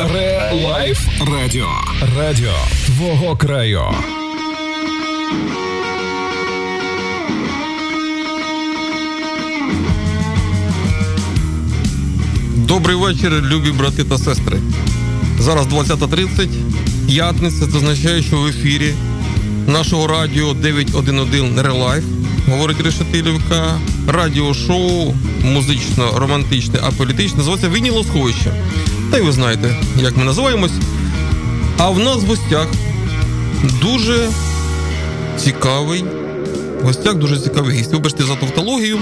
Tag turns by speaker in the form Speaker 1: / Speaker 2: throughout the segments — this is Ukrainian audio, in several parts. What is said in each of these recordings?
Speaker 1: Relife Радіо. Радіо твого краю.
Speaker 2: Добрий вечір, любі брати та сестри. Зараз 20.30. П'ятниця це означає, що в ефірі нашого радіо 911 Relife говорить Решетилівка, радіошоу музично-романтичне, а політичне називається Вініло сховище. Та й ви знаєте, як ми називаємось. А в нас в гостях дуже цікавий. Гостях дуже цікавий гість. Вибачте за тавтологію,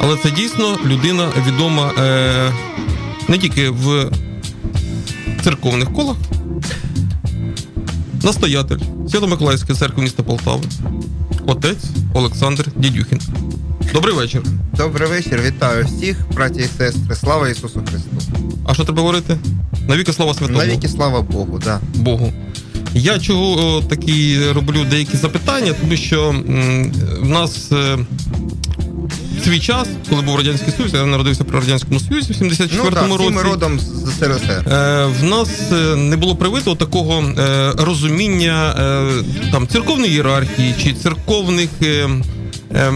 Speaker 2: але це дійсно людина відома е, не тільки в церковних колах. Настоятель Свято-Миколаївської церкви міста Полтави, отець Олександр Дідюхін. Добрий вечір.
Speaker 3: Добрий вечір, вітаю всіх, браті і сестри. Слава Ісусу Христу.
Speaker 2: А що треба говорити? Навіки слава святому.
Speaker 3: Навіки слава Богу, да.
Speaker 2: Богу. Я чого такі роблю деякі запитання, тому що м, в нас е, свій час, коли був Радянський Союз, я народився при Радянському Союзі в 74-му
Speaker 3: Ну так,
Speaker 2: році.
Speaker 3: ми родом з СРСР.
Speaker 2: Е, в нас е, не було привито такого е, розуміння е, там церковної ієрархії чи церковних е, е,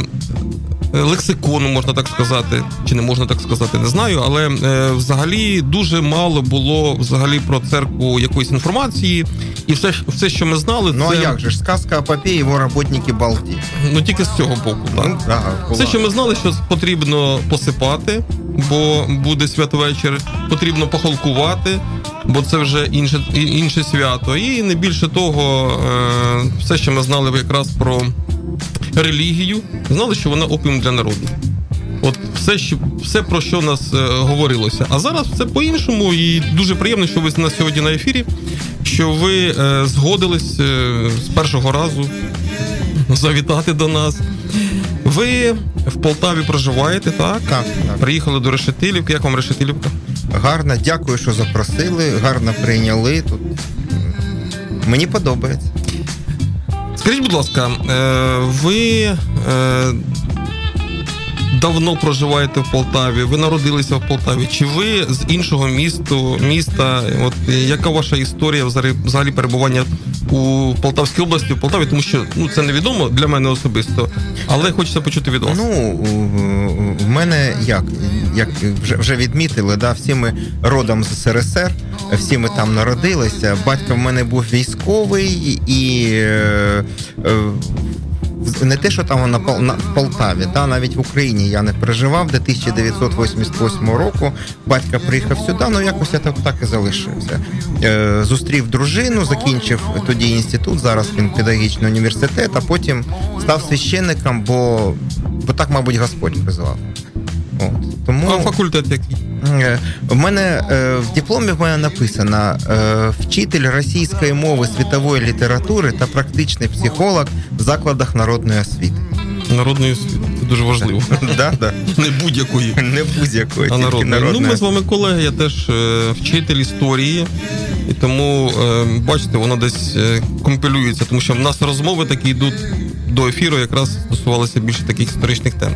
Speaker 2: лексикону, можна так сказати, чи не можна так сказати, не знаю. Але е, взагалі дуже мало було взагалі про церкву якоїсь інформації, і все, все що ми знали, це...
Speaker 3: Ну а як же ж, сказка о попі, його роботники балді.
Speaker 2: ну тільки з цього боку. Так.
Speaker 3: Ну, ага,
Speaker 2: Все, що ми знали, що потрібно посипати, бо буде святвечір, потрібно похолкувати, бо це вже інше, інше свято. І не більше того, е, все, що ми знали якраз про релігію, знали, що вона опіум для народу. От все, що, все про що нас е, говорилося. А зараз все по-іншому, і дуже приємно, що ви на сьогодні на ефірі, що ви е, згодились е, з першого разу завітати до нас. Ви в Полтаві проживаєте, так?
Speaker 3: Так, так.
Speaker 2: Приїхали до Решетилівки. Як вам Решетилівка?
Speaker 3: Гарно, дякую, що запросили, гарно прийняли тут. Мені подобається.
Speaker 2: Скажіть, будь ласка, е, ви е, давно проживаєте в Полтаві, ви народилися в Полтаві, чи ви з іншого місту, міста? От яка ваша історія взагалі перебування у Полтавській області, в Полтаві? Тому що ну це невідомо для мене особисто, але хочеться почути від вас.
Speaker 3: Ну, в мене як, як вже, вже відмітили, да, всі ми родом з СРСР, всі ми там народилися. Батько в мене був військовий і е, е, не те, що там на, в Полтаві, да, навіть в Україні я не переживав. До 1988 року батько приїхав сюди, ну якось я так, так і залишився. Е, зустрів дружину, закінчив тоді інститут, зараз він педагогічний університет, а потім став священником, бо, бо так, мабуть, Господь призвав. От. Тому
Speaker 2: А факультет який?
Speaker 3: Е, в мене е, в дипломі в мене написано е, вчитель російської мови світової літератури та практичний психолог в закладах народної освіти.
Speaker 2: Народної освіти. Це дуже важливо.
Speaker 3: Да, да.
Speaker 2: Не будь-якої.
Speaker 3: Не будь-якої,
Speaker 2: А народної. Ну, ми з вами колеги, я теж вчитель історії, і тому бачите, воно десь компілюється, тому що в нас розмови такі йдуть до ефіру, якраз стосувалися більше таких історичних тем.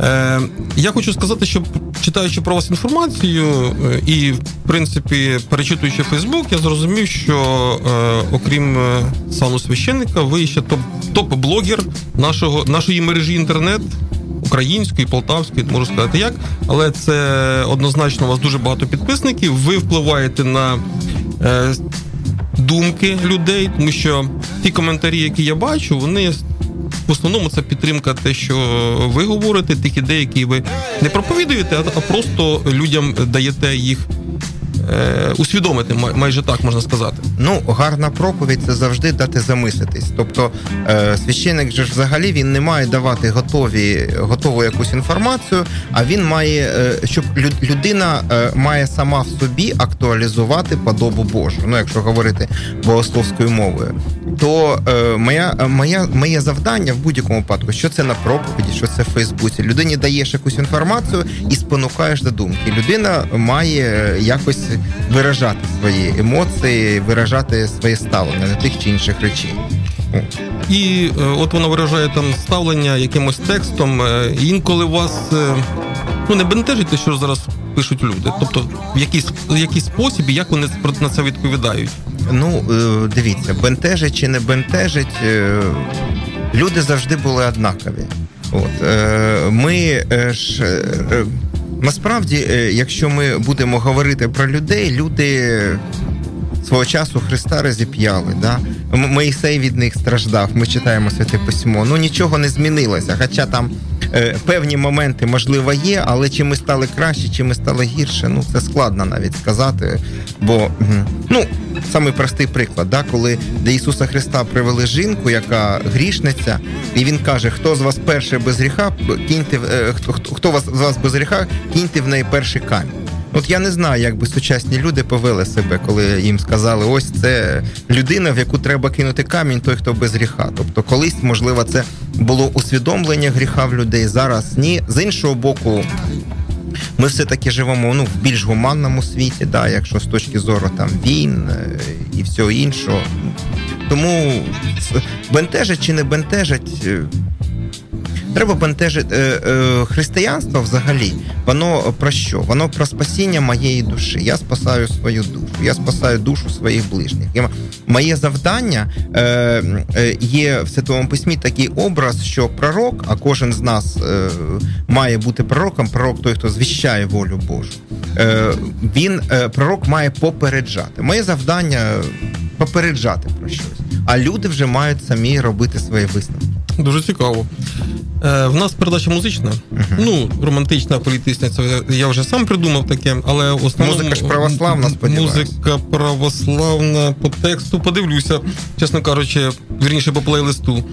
Speaker 2: Е, я хочу сказати, що читаючи про вас інформацію е, і, в принципі, перечитуючи Фейсбук, я зрозумів, що е, окрім е, сану священника, ви ще топ, топ-блогер нашого, нашої мережі інтернет української, полтавської, можу сказати як, але це однозначно у вас дуже багато підписників. Ви впливаєте на е, думки людей, тому що ті коментарі, які я бачу, вони в основному це підтримка те, що ви говорите, тих ідей, які ви не проповідуєте, а- просто людям даєте їх е, усвідомити, майже так можна сказати.
Speaker 3: Ну, гарна проповідь це завжди дати замислитись. Тобто е, священик же ж взагалі він не має давати готові, готову якусь інформацію, а він має, е, щоб лю- людина має сама в собі актуалізувати подобу Божу. Ну, якщо говорити богословською мовою, то е, моя, моя, моє завдання в будь-якому випадку, що це на проповіді, що це в Фейсбуці. Людині даєш якусь інформацію і спонукаєш до думки. Людина має е, якось виражати свої емоції, виражати своє ставлення на тих чи інших речей.
Speaker 2: І е, от вона виражає там ставлення якимось текстом. е, інколи вас е, ну не бентежить те, що зараз пишуть люди? Тобто, в який, в який спосіб як вони на це відповідають?
Speaker 3: Ну, е, дивіться, бентежить чи не бентежить, е, люди завжди були однакові. От е, ми ж насправді, якщо ми будемо говорити про людей, люди свого часу Христа розіп'яли. Да? Моїсей від них страждав. Ми читаємо святе письмо. Ну нічого не змінилося. Хоча там е, певні моменти, можливо, є, але чи ми стали краще, чи ми стали гірше, ну це складно навіть сказати. Бо ну, самий простий приклад, да, коли до Ісуса Христа привели жінку, яка грішниця, і він каже: хто з вас перший без гріха, кіньте е, хто, хто вас з вас без гріха, кіньте в неї перший камінь. От я не знаю, як би сучасні люди повели себе, коли їм сказали, ось це людина, в яку треба кинути камінь, той, хто без гріха. Тобто, колись, можливо, це було усвідомлення гріха в людей. Зараз ні. З іншого боку, ми все-таки живемо ну, в більш гуманному світі, да, якщо з точки зору там війн е, і всього іншого. Тому бентежить чи не бентежить. Треба бентежити е, е, християнство взагалі. Воно про що? Воно про спасіння моєї душі. Я спасаю свою душу, я спасаю душу своїх ближніх. Моє завдання е, є в Святому Письмі такий образ, що пророк, а кожен з нас має бути пророком, пророк той, хто звіщає волю Божу. Він пророк має попереджати. Моє завдання попереджати про щось. А люди вже мають самі робити свої висновки.
Speaker 2: Дуже цікаво. Е, В нас передача музична, uh-huh. ну, романтична, політична, це я вже сам придумав таке, але основному...
Speaker 3: Музика ж православна, сподіваюся.
Speaker 2: Музика православна по тексту, подивлюся, чесно кажучи, вірніше по плейлисту.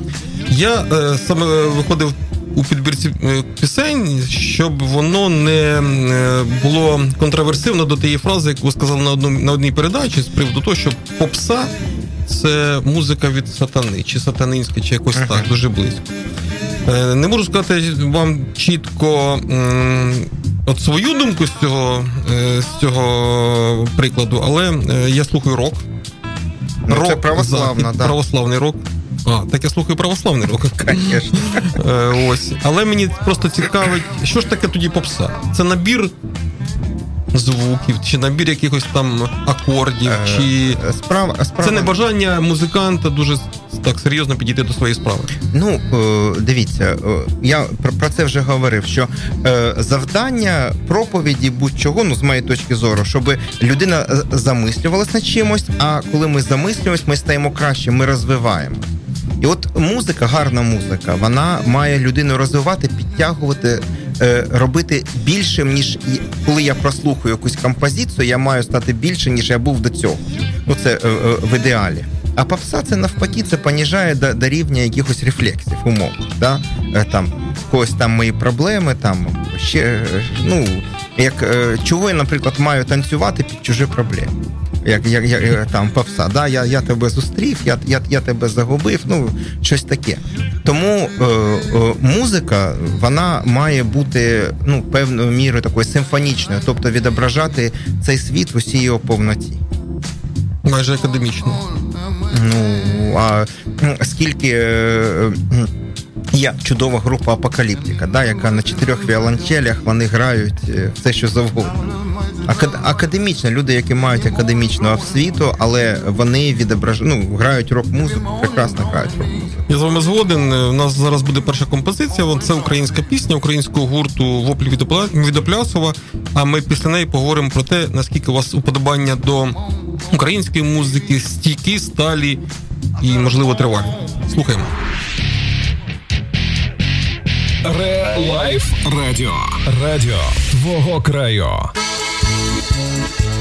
Speaker 2: Я е, саме виходив у підбірці е, пісень, щоб воно не е, було контроверсивно до тієї фрази, яку сказали на одну, на одній передачі, з приводу того, що попса це музика від сатани, чи сатанинська, чи якось так, дуже близько. Е, не можу сказати вам чітко от свою думку з цього з цього прикладу, але я слухаю рок.
Speaker 3: Ну, рок це православна,
Speaker 2: да. православний рок. А, так я слухаю православний рок. Ось. Але мені просто цікавить, що ж таке тоді попса? Це набір звуків, чи набір якихось там акордів, е, чи справа, справа... це не бажання музиканта дуже так серйозно підійти до своєї справи.
Speaker 3: Ну е, дивіться, е, я про це вже говорив. Що завдання проповіді будь-чого, ну з моєї точки зору, щоб людина замислювалась над чимось. А коли ми замислюємось, ми стаємо краще, ми розвиваємо. І от музика, гарна музика, вона має людину розвивати, підтягувати, робити більшим, ніж коли я прослухаю якусь композицію, я маю стати більше, ніж я був до цього. Ну це е, е, в ідеалі. А попса це навпаки, це поніжає до, до рівня якихось рефлексів, умов. Да? Там когось там мої проблеми, там ще ну як чого я, наприклад, маю танцювати під чужі проблеми як як, як там попса. Да? Я я тебе зустрів, я я, я тебе загубив, ну щось таке. Тому е, е, музика вона має бути ну, певною мірою такою симфонічною, тобто відображати цей світ в усій його повноті.
Speaker 2: Майже академічно.
Speaker 3: Ну а скільки. Е, Є чудова група Апокаліптика, да, яка на чотирьох віолончелях вони грають е, все, що завгодно. Академічно, люди, які мають академічну освіту, але вони відображають, ну, грають рок-музику, прекрасно грають рок-музику.
Speaker 2: Я з вами згоден. У нас зараз буде перша композиція. Це українська пісня українського гурту Воплі Відоплясова. А ми після неї поговоримо про те, наскільки у вас уподобання до української музики, стійкі, сталі і, можливо, тривалі. Слухаємо.
Speaker 1: Relife Радіо. Радіо твого краю.
Speaker 4: Тільки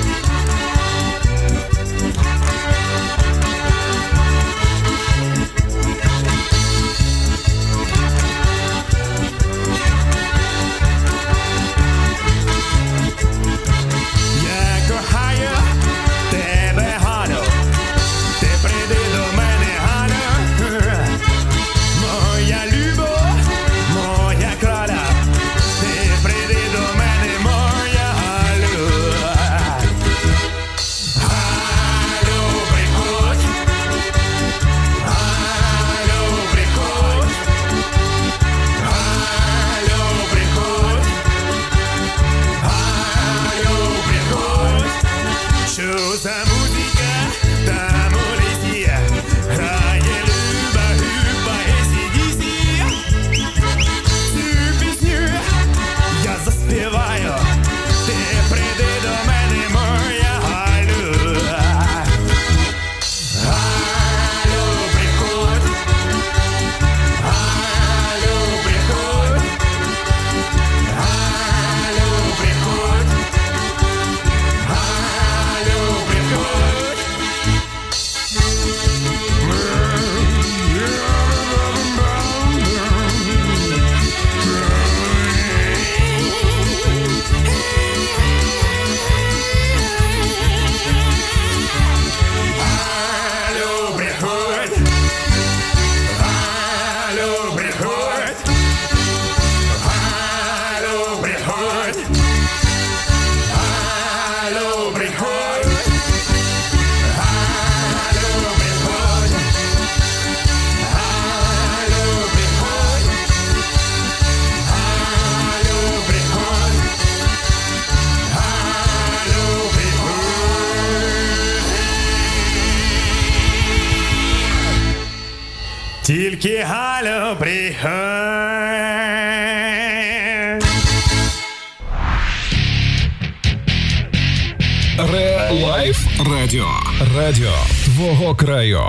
Speaker 1: твого краю.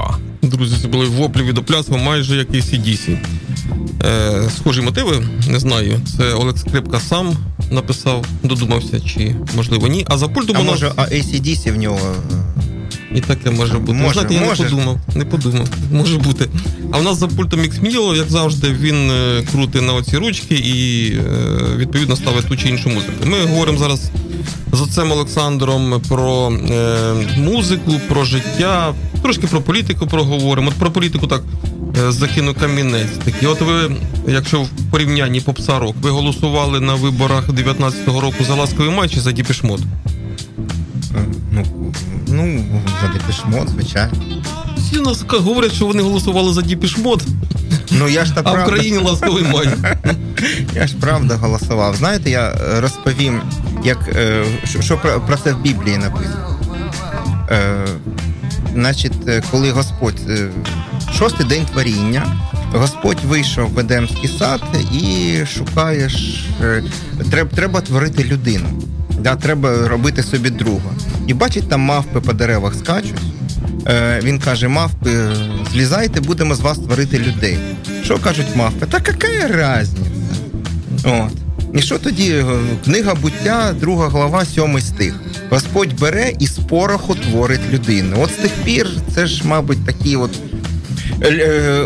Speaker 2: Друзі, це були воплі від оплясу, майже як і CDC. Е, схожі мотиви, не знаю. Це Олег Скрипка сам написав, додумався, чи можливо ні. А за пультом
Speaker 3: А
Speaker 2: у нас
Speaker 3: може, а ACDC в нього.
Speaker 2: І таке може бути.
Speaker 3: Може,
Speaker 2: знаєте, я
Speaker 3: може.
Speaker 2: не подумав. Не подумав. Може бути. А в нас за пультом Міло, як завжди, він е, крутить на оці ручки і е, відповідно ставить ту чи іншу музику. Ми говоримо зараз з отцем Олександром про е, музику, про життя, трошки про політику проговоримо. От про політику так е, закину камінець. Такий. От ви, якщо в порівнянні попса рок, ви голосували на виборах 19-го року за ласковий май чи за
Speaker 3: Депешмод? Ну, ну за Депешмод, звичайно.
Speaker 2: Всі нас говорять, що вони голосували за Депешмод,
Speaker 3: Ну я ж та
Speaker 2: а в
Speaker 3: правда,
Speaker 2: країні ласковий май.
Speaker 3: я ж правда голосував. Знаєте, я е, розповім, як е, що, про, це в Біблії написано. Е, значить, е, коли Господь шостий день творіння, Господь вийшов в Едемський сад і шукаєш. Треба, треба творити людину. Да, треба робити собі друга. І бачить, там мавпи по деревах скачуть. Е, він каже: мавпи, злізайте, будемо з вас творити людей. Що кажуть мавпи? Та яка різниця? От. І що тоді? Е, Книга буття, друга глава, сьомий стих. Господь бере і з пороху творить людину. От з тих пір це ж, мабуть, такі от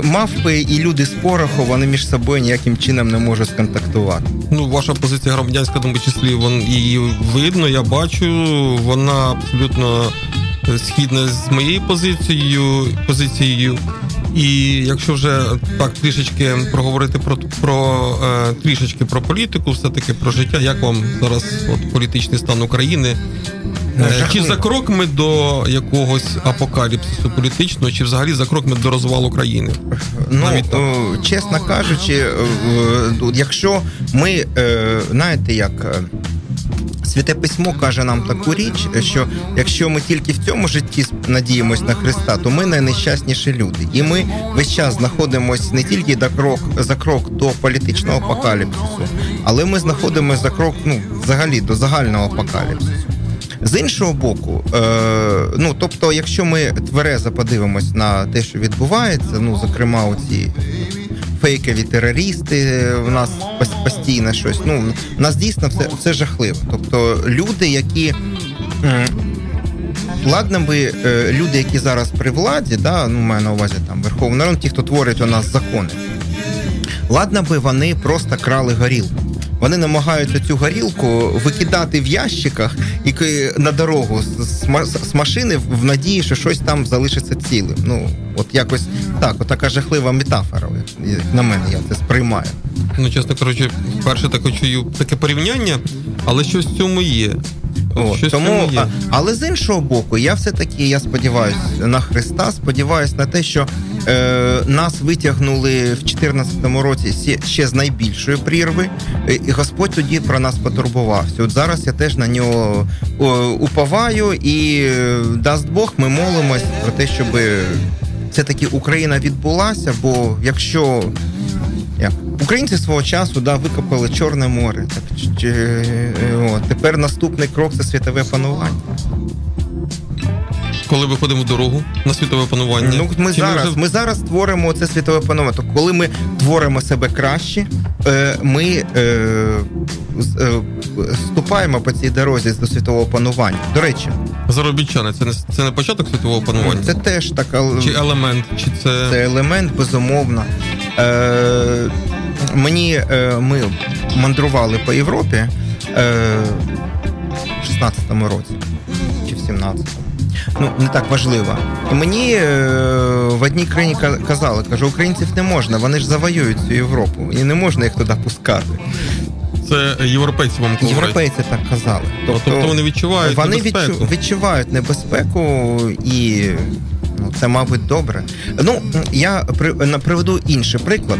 Speaker 3: мавпи і люди з пороху, вони між собою ніяким чином не можуть сконтактувати.
Speaker 2: Ну, ваша позиція громадянська, в тому числі, вон, її видно, я бачу. Вона абсолютно е, східна з моєю позицією. позицією. І якщо вже так трішечки проговорити про, про е, трішечки про політику, все-таки про життя, як вам зараз от, політичний стан України? Е, Чи за крок ми до якогось апокаліпсису політичного, чи взагалі за крок ми до розвалу країни?
Speaker 3: Ну, е, чесно кажучи, е, якщо ми, знаєте, як. Святе письмо каже нам таку річ, що якщо ми тільки в цьому житті надіємось на Христа, то ми найнещасніші люди. І ми весь час знаходимося не тільки до крок, за крок до політичного апокаліпсису, але ми знаходимося за крок ну, взагалі до загального апокаліпсису. З іншого боку, е, ну тобто, якщо ми тверезо подивимось на те, що відбувається, ну зокрема, оці фейкові терористи, в нас пос- постійно щось. Ну в нас дійсно все, все жахливо. Тобто, люди, які. Ладно би е, люди, які зараз при владі, да, ну маю на увазі там Верховний Рад, ті, хто творить у нас закони. Ладно би вони просто крали горілку. Вони намагаються цю горілку викидати в ящиках і на дорогу з, машини в надії, що щось там залишиться цілим. Ну, от якось так, от така жахлива метафора. На мене я це сприймаю.
Speaker 2: Ну, чесно кажучи, вперше так чую таке порівняння, але щось в цьому є. Щось
Speaker 3: тому,
Speaker 2: є.
Speaker 3: а, але з іншого боку, я все-таки я сподіваюся на Христа, сподіваюся на те, що е, нас витягнули в 2014 році ще з найбільшої прірви, е, і Господь тоді про нас потурбувався. От зараз я теж на нього о, уповаю, і е, дасть Бог, ми молимось про те, щоб все-таки Україна відбулася, бо якщо як? Українці свого часу да, викопали Чорне море. Так, ч- е, от, тепер наступний крок це світове панування.
Speaker 2: Коли виходимо в дорогу на світове панування.
Speaker 3: Ну, ми,
Speaker 2: Чи
Speaker 3: зараз,
Speaker 2: вже-
Speaker 3: ми зараз творимо це світове панування. Тобто, коли ми творимо себе краще, е, ми е, е, ступаємо по цій дорозі до світового панування. До речі,
Speaker 2: Заробітчани, це не це не початок світового панування?
Speaker 3: це теж така
Speaker 2: Чи елемент, чи це,
Speaker 3: Це елемент, безумовно. Е, мені е, ми мандрували по Європі е, в 16-му році чи в 17-му. Ну, не так важливо. І мені е, в одній країні казали, каже, українців не можна, вони ж завоюють цю Європу, і не можна їх туди пускати.
Speaker 2: це європейці вам говорять?
Speaker 3: Європейці так казали.
Speaker 2: Тобто, вони відчувають
Speaker 3: вони
Speaker 2: небезпеку.
Speaker 3: відчу- відчувають небезпеку і ну, це, мабуть, добре. Ну, я приведу інший приклад.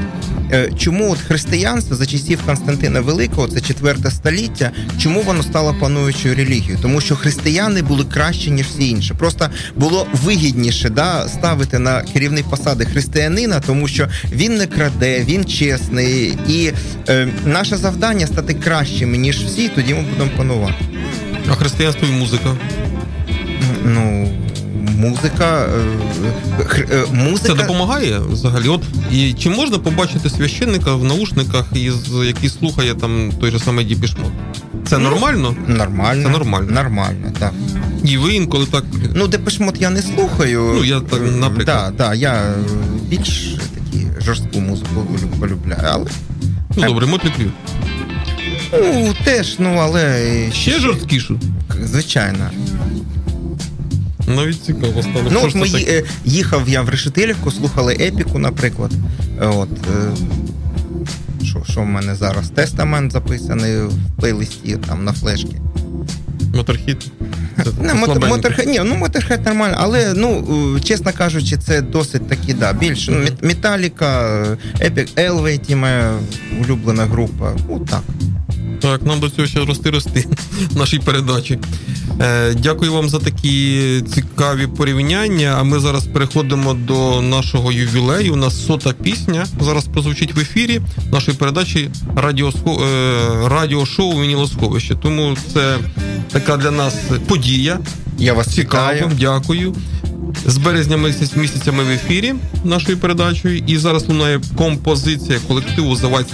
Speaker 3: е, чому от християнство за часів Константина Великого, це четверте століття, чому воно стало пануючою релігією? Тому що християни були краще ніж всі інші. Просто було вигідніше да, ставити на керівні посади християнина, тому що він не краде, він чесний, і е, наше завдання стати кращими ніж всі. Тоді ми будемо панувати.
Speaker 2: А християнство і музика.
Speaker 3: Ну, музика. Е, е, музика...
Speaker 2: Це допомагає взагалі. От і чи можна побачити священника в наушниках, із який слухає там той же самий Діпішмот? Це
Speaker 3: ну,
Speaker 2: нормально?
Speaker 3: Нормально.
Speaker 2: Це нормально.
Speaker 3: Нормально, так.
Speaker 2: І ви інколи так.
Speaker 3: Ну, Депешмот я не слухаю.
Speaker 2: Ну, я так, наприклад.
Speaker 3: Так, да, да, я більш такі жорстку музику полюбляю, але.
Speaker 2: Ну добре, Мотлі Крю.
Speaker 3: Ну, теж, ну, але.
Speaker 2: Ще жорсткішу?
Speaker 3: Звичайно.
Speaker 2: Навіть цікаво стало.
Speaker 3: Ну, от ми е, їхав я в Решетилівку, слухали епіку, наприклад. Е, От. е, Що, що в мене зараз? Тестамент записаний в плейлисті там на флешці.
Speaker 2: Моторхід. Це
Speaker 3: Не, мот,
Speaker 2: слабенько.
Speaker 3: моторхед, ні, ну моторхед нормально, але ну е, чесно кажучи, це досить таки, да, більше. Ну, Мет- Металіка, Epic Elevate, моя улюблена група. Ну так.
Speaker 2: Так, нам до цього ще рости рости в нашій передачі. Е, дякую вам за такі цікаві порівняння. А ми зараз переходимо до нашого ювілею. У нас сота пісня зараз прозвучить в ефірі нашої передачі радіосхо... е, радіошоу Вінілосховище. Тому це така для нас подія.
Speaker 3: Я вас
Speaker 2: Цікаво, дякую. З березня місяць, місяця ми в ефірі нашою передачею. І зараз лунає композиція колективу The White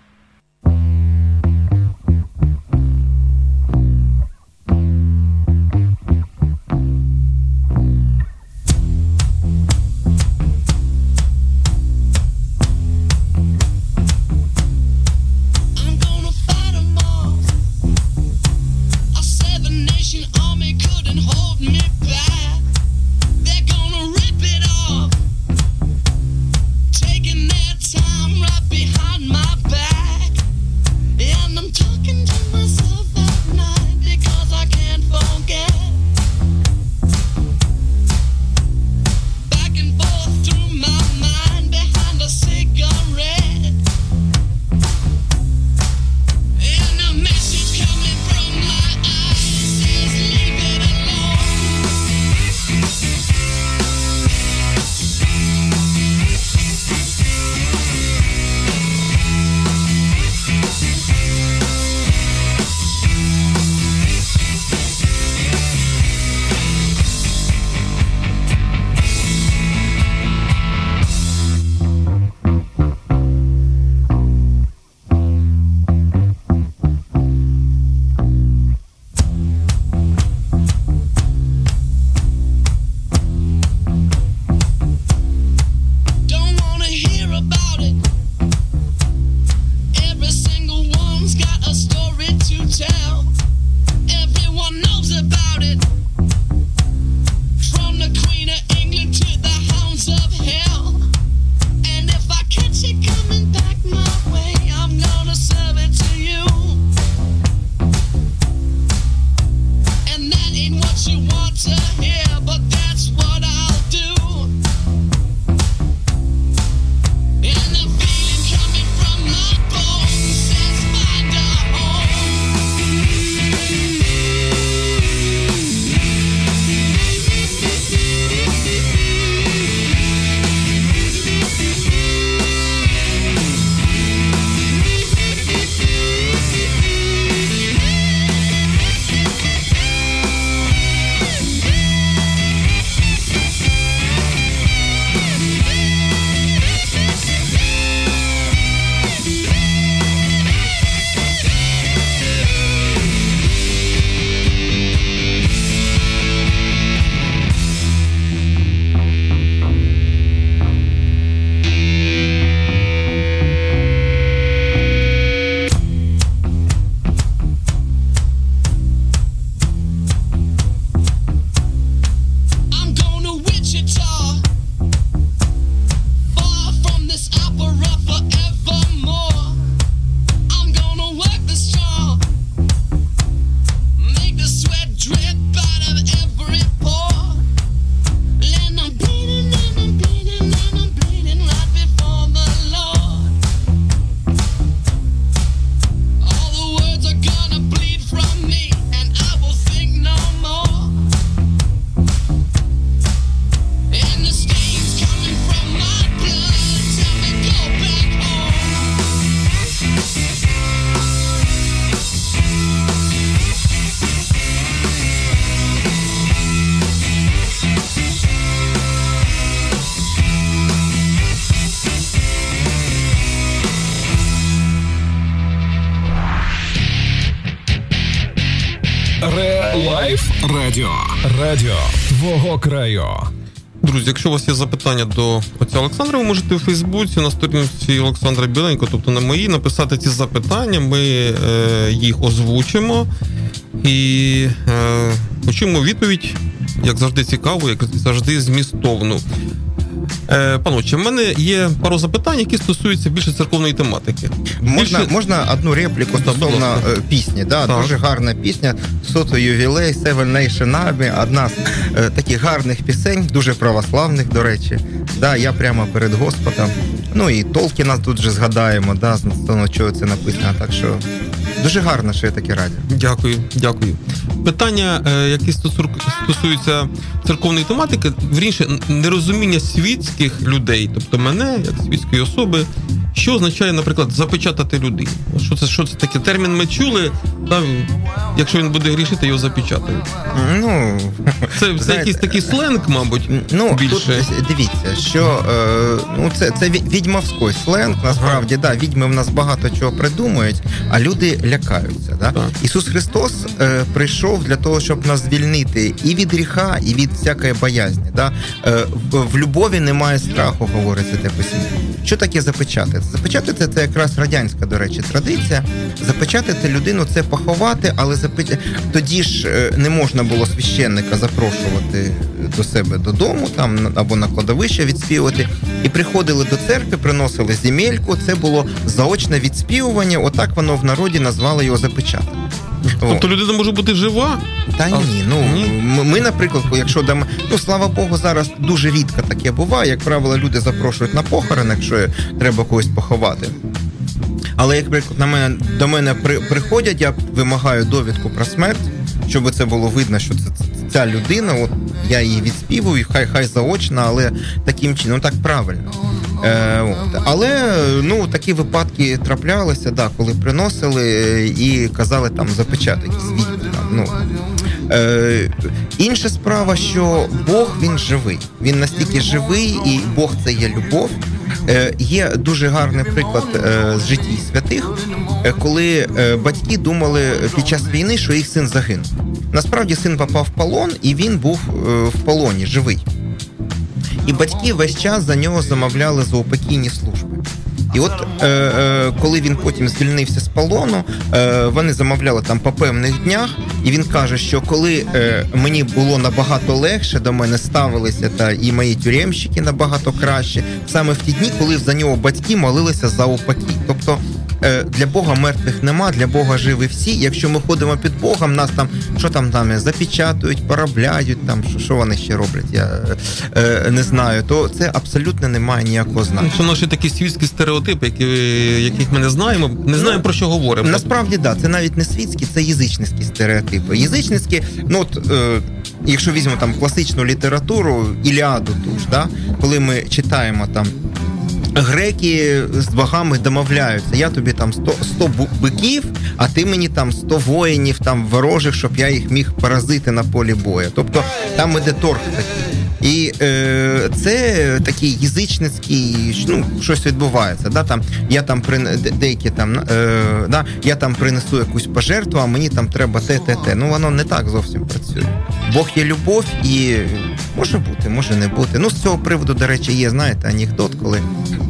Speaker 1: Радіо. Радіо твого краю.
Speaker 2: Друзі, якщо у вас є запитання до отця Олександра, ви можете у Фейсбуці на сторінці Олександра Біленько, тобто на моїй, написати ці запитання. Ми е, їх озвучимо і е, почуємо відповідь, як завжди, цікаву, як завжди, змістовну. Е, паноче, в мене є пару запитань, які стосуються більше церковної тематики.
Speaker 3: Можна,
Speaker 2: Більше-
Speaker 3: можна одну репліку стосовно е, пісні. Да?
Speaker 2: Так.
Speaker 3: Дуже гарна пісня. Сото ювілей, Seven Nation Army. Одна з е, таких гарних пісень, дуже православних, до речі. Да, я прямо перед Господом. Ну і Толкіна тут же згадаємо, да, стосовно чого це написано. Так що дуже гарно, що є таке радіо.
Speaker 2: Дякую, дякую. Питання, е, які стосуються церковної тематики, вірніше, нерозуміння світських людей, тобто мене, як світської особи, що означає, наприклад, запечатати людину. Що це, що це таке? Термін ми чули, та, якщо він буде грішити, його запечатають.
Speaker 3: Ну,
Speaker 2: Це, це якийсь такий сленг, мабуть,
Speaker 3: Ну,
Speaker 2: більше.
Speaker 3: тут дивіться, що е, ну, це, це відьмовський сленг, насправді, да, відьми в нас багато чого придумують, а люди лякаються. Да?
Speaker 2: Так.
Speaker 3: Ісус Христос е, прийшов для того, щоб нас звільнити і від гріха, і від всякої боязні. Да? Е, в, в любові немає страху, говорить Святе Письмо. Що таке запечатати? Запечатати це якраз радянська, до речі, традиція. Запечатати людину це поховати, але запеч... тоді ж е, не можна було священника запрошувати до себе додому, там або на кладовище відспівувати. І приходили до церкви, приносили земельку. Це було заочне відспівування. Отак воно в народі назвали його запечатати.
Speaker 2: Тобто людина може бути жива,
Speaker 3: Та
Speaker 2: А,
Speaker 3: ні, ну
Speaker 2: ні?
Speaker 3: ми, наприклад, якщо дамо, ну слава Богу, зараз дуже рідко таке буває. Як правило, люди запрошують на похорон, якщо треба когось поховати. Але як на мене до мене при, приходять, я вимагаю довідку про смерть, щоб це було видно, що це, це ця людина. От я її відспівую, хай хай заочно, але таким чином ну, так правильно. Е, от. Але ну такі випадки траплялися, да, коли приносили е, і казали там запечатати. Там, ну. Е, інша справа, що Бог він живий. Він настільки живий, і Бог це є любов. Е, є дуже гарний приклад е, з житті святих, е, коли батьки думали під час війни, що їх син загинув. Насправді син попав в полон, і він був в полоні живий. І батьки весь час за нього замовляли заупокійні служби. І от е, е, коли він потім звільнився з полону, е, вони замовляли там по певних днях, і він каже, що коли е, мені було набагато легше, до мене ставилися та і мої тюремщики набагато краще, саме в ті дні, коли за нього батьки молилися за упокій. Тобто для Бога мертвих нема, для Бога живі всі. Якщо ми ходимо під Богом, нас там що там там запечатують, поробляють, там що, що вони ще роблять, я е, не знаю. То це абсолютно не має ніякого значення.
Speaker 2: Це наші такі світські стереотипи, які, яких ми не знаємо, не знаємо про що говоримо.
Speaker 3: Насправді, да, це навіть не світські, це язичницькі стереотипи. Язичницькі, ну от. Е, Якщо візьмемо там класичну літературу, Іліаду ту ж, да, коли ми читаємо там греки з богами домовляються, я тобі там 100, 100 бу- биків, а ти мені там 100 воїнів там ворожих, щоб я їх міг поразити на полі бою. Тобто там іде торг такий. І е, це такий язичницький, ну, щось відбувається. Да? Там, я там прин... деякі там, е, да? я там принесу якусь пожертву, а мені там треба те, те, те. Ну воно не так зовсім працює. Бог є любов і може бути, може не бути. Ну, з цього приводу, до речі, є, знаєте, анекдот, коли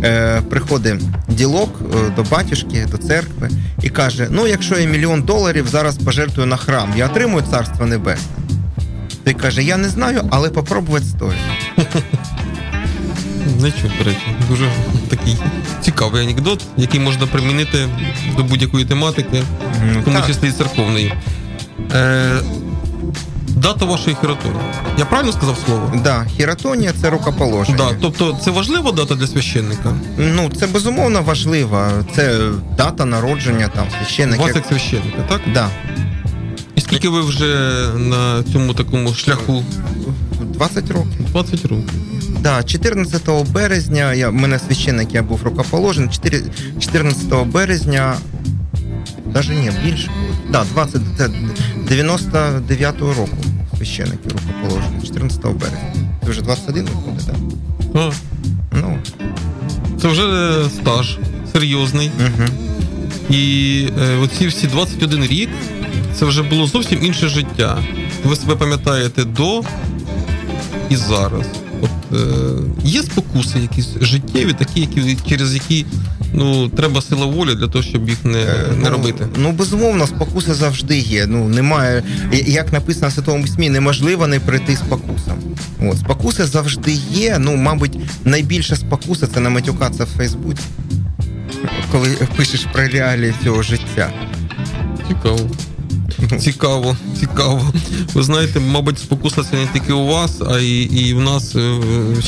Speaker 3: е, приходить ділок е, до батюшки, до церкви і каже: Ну, якщо я мільйон доларів зараз пожертвую на храм, я отримую царство небесне. Той каже, я не знаю, але попробувати стоїть.
Speaker 2: Не чув, до речі. Дуже такий цікавий анекдот, який можна примінити до будь-якої тематики,
Speaker 3: Ну,
Speaker 2: в тому
Speaker 3: так.
Speaker 2: числі і церковної. Е, дата вашої хіротонії. Я правильно сказав слово?
Speaker 3: Да, хіратонія це рукоположення.
Speaker 2: Да, тобто це важлива дата для священника?
Speaker 3: Ну, це безумовно важливо. Це дата народження там
Speaker 2: У
Speaker 3: священника.
Speaker 2: вас як священника, так?
Speaker 3: Да.
Speaker 2: Скільки ви вже на цьому такому шляху?
Speaker 3: 20 років.
Speaker 2: 20 років.
Speaker 3: Да, 14 березня, я, в мене священник, я був рукоположений, 4, 14 березня, навіть ні, більше було. Да, 20, це 99-го року священники рукоположені, 14 березня. Це вже 21 виходить, так?
Speaker 2: А,
Speaker 3: Ну,
Speaker 2: це вже стаж серйозний.
Speaker 3: угу.
Speaker 2: І е, оці всі 21 рік це вже було зовсім інше життя. Ви себе пам'ятаєте до і зараз. От е, є спокуси якісь життєві, такі, які через які ну треба сила волі для того, щоб їх не, не
Speaker 3: Ну,
Speaker 2: робити.
Speaker 3: Ну, безумовно, спокуси завжди є. Ну, немає, як написано в Святому Письмі, неможливо не прийти спокусам. От, спокуси завжди є. Ну, мабуть, найбільша спокуса це не матюкатися в Фейсбуці, коли пишеш про реалії цього життя.
Speaker 2: Цікаво. Цікаво, цікаво. Ви знаєте, мабуть, спокуса це не тільки у вас, а і, і в нас е,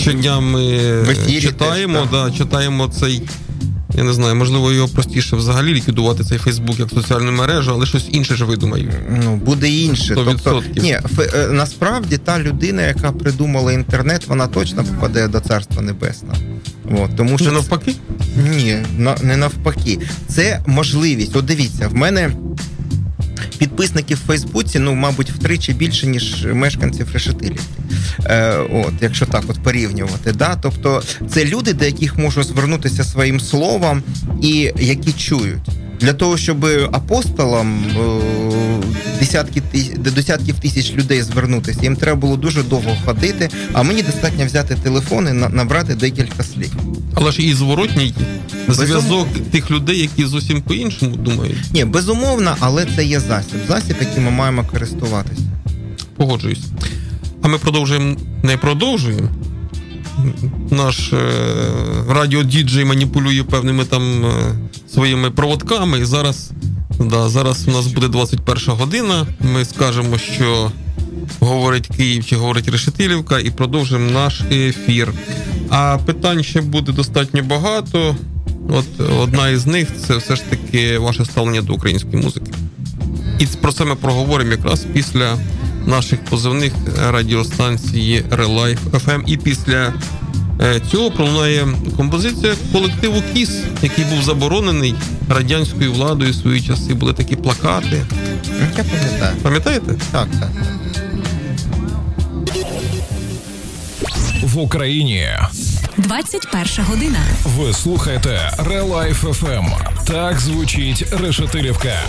Speaker 2: щодня ми
Speaker 3: В
Speaker 2: читаємо,
Speaker 3: теж,
Speaker 2: да, читаємо цей. Я не знаю, можливо, його простіше взагалі ліквідувати цей Фейсбук як соціальну мережу, але щось інше ж видумаю.
Speaker 3: Ну, буде інше.
Speaker 2: Сто
Speaker 3: Тобто, ні, фе- е, насправді та людина, яка придумала інтернет, вона точно попаде до царства небесного. От, тому що
Speaker 2: Чи навпаки?
Speaker 3: Ні, на- не навпаки. Це можливість. От дивіться, в мене підписників в Фейсбуці, ну, мабуть, втричі більше, ніж мешканців Решетилі. Е, от, якщо так от порівнювати. Да? Тобто це люди, до яких можу звернутися своїм словом і які чують. Для того, щоб апостолам е, десятки до десятків тисяч людей звернутися, їм треба було дуже довго ходити, а мені достатньо взяти телефон і набрати декілька слів.
Speaker 2: Але ж і зворотній зв'язок тих людей, які зовсім по-іншому думають.
Speaker 3: Ні, безумовно, але це є засіб. Засіб, яким ми маємо користуватися.
Speaker 2: Погоджуюсь. А ми продовжуємо, не продовжуємо. Наш е, радіодіджей маніпулює певними там е, своїми проводками. І зараз, да, зараз у нас буде 21 година. Ми скажемо, що говорить Київ чи говорить Решетилівка, і продовжимо наш ефір. А питань ще буде достатньо багато. От одна із них це все ж таки ваше ставлення до української музики. І про це ми проговоримо якраз після наших позивних радіостанції Relife FM. І після цього пролунає композиція колективу Кіс, який був заборонений радянською владою в свої часи. Були такі плакати.
Speaker 3: Ну, Я пам'ятаю.
Speaker 2: Пам'ятаєте?
Speaker 3: Так, так.
Speaker 1: В Україні
Speaker 5: 21 година.
Speaker 1: ви слухаєте Relife FM. Так звучить Решетилівка.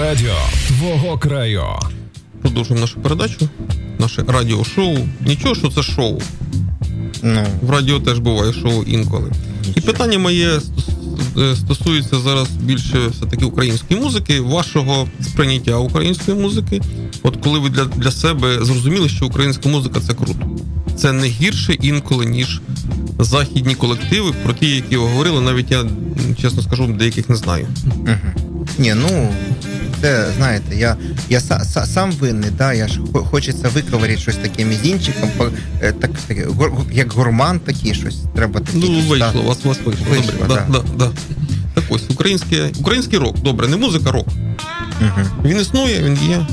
Speaker 1: Радіо. Радіо твого краю.
Speaker 2: Продовжуємо нашу передачу, наше радіошоу. Нічого, що це шоу.
Speaker 3: Ну,
Speaker 2: В радіо теж буває шоу інколи. І питання моє е, стосується зараз більше все-таки української музики, вашого сприйняття української музики. От коли ви для, для себе зрозуміли, що українська музика це круто. Це не гірше інколи, ніж західні колективи, про ті, які ви говорили, навіть я, чесно скажу, деяких не знаю.
Speaker 3: ні, ну це знаєте, я, я са, са- сам винний, да, я ж хо- хочеться виковарити щось таке мізінчиком, е, так, таке, гур- як гурман такий щось. Треба такі.
Speaker 2: Ну,
Speaker 3: да.
Speaker 2: вийшло, у вас, вас вийшло.
Speaker 3: Вийшло,
Speaker 2: Добре,
Speaker 3: да.
Speaker 2: да, да, да. Так ось, українське, український рок, добре, не музика, рок.
Speaker 3: Мгм.
Speaker 2: Він існує, він є.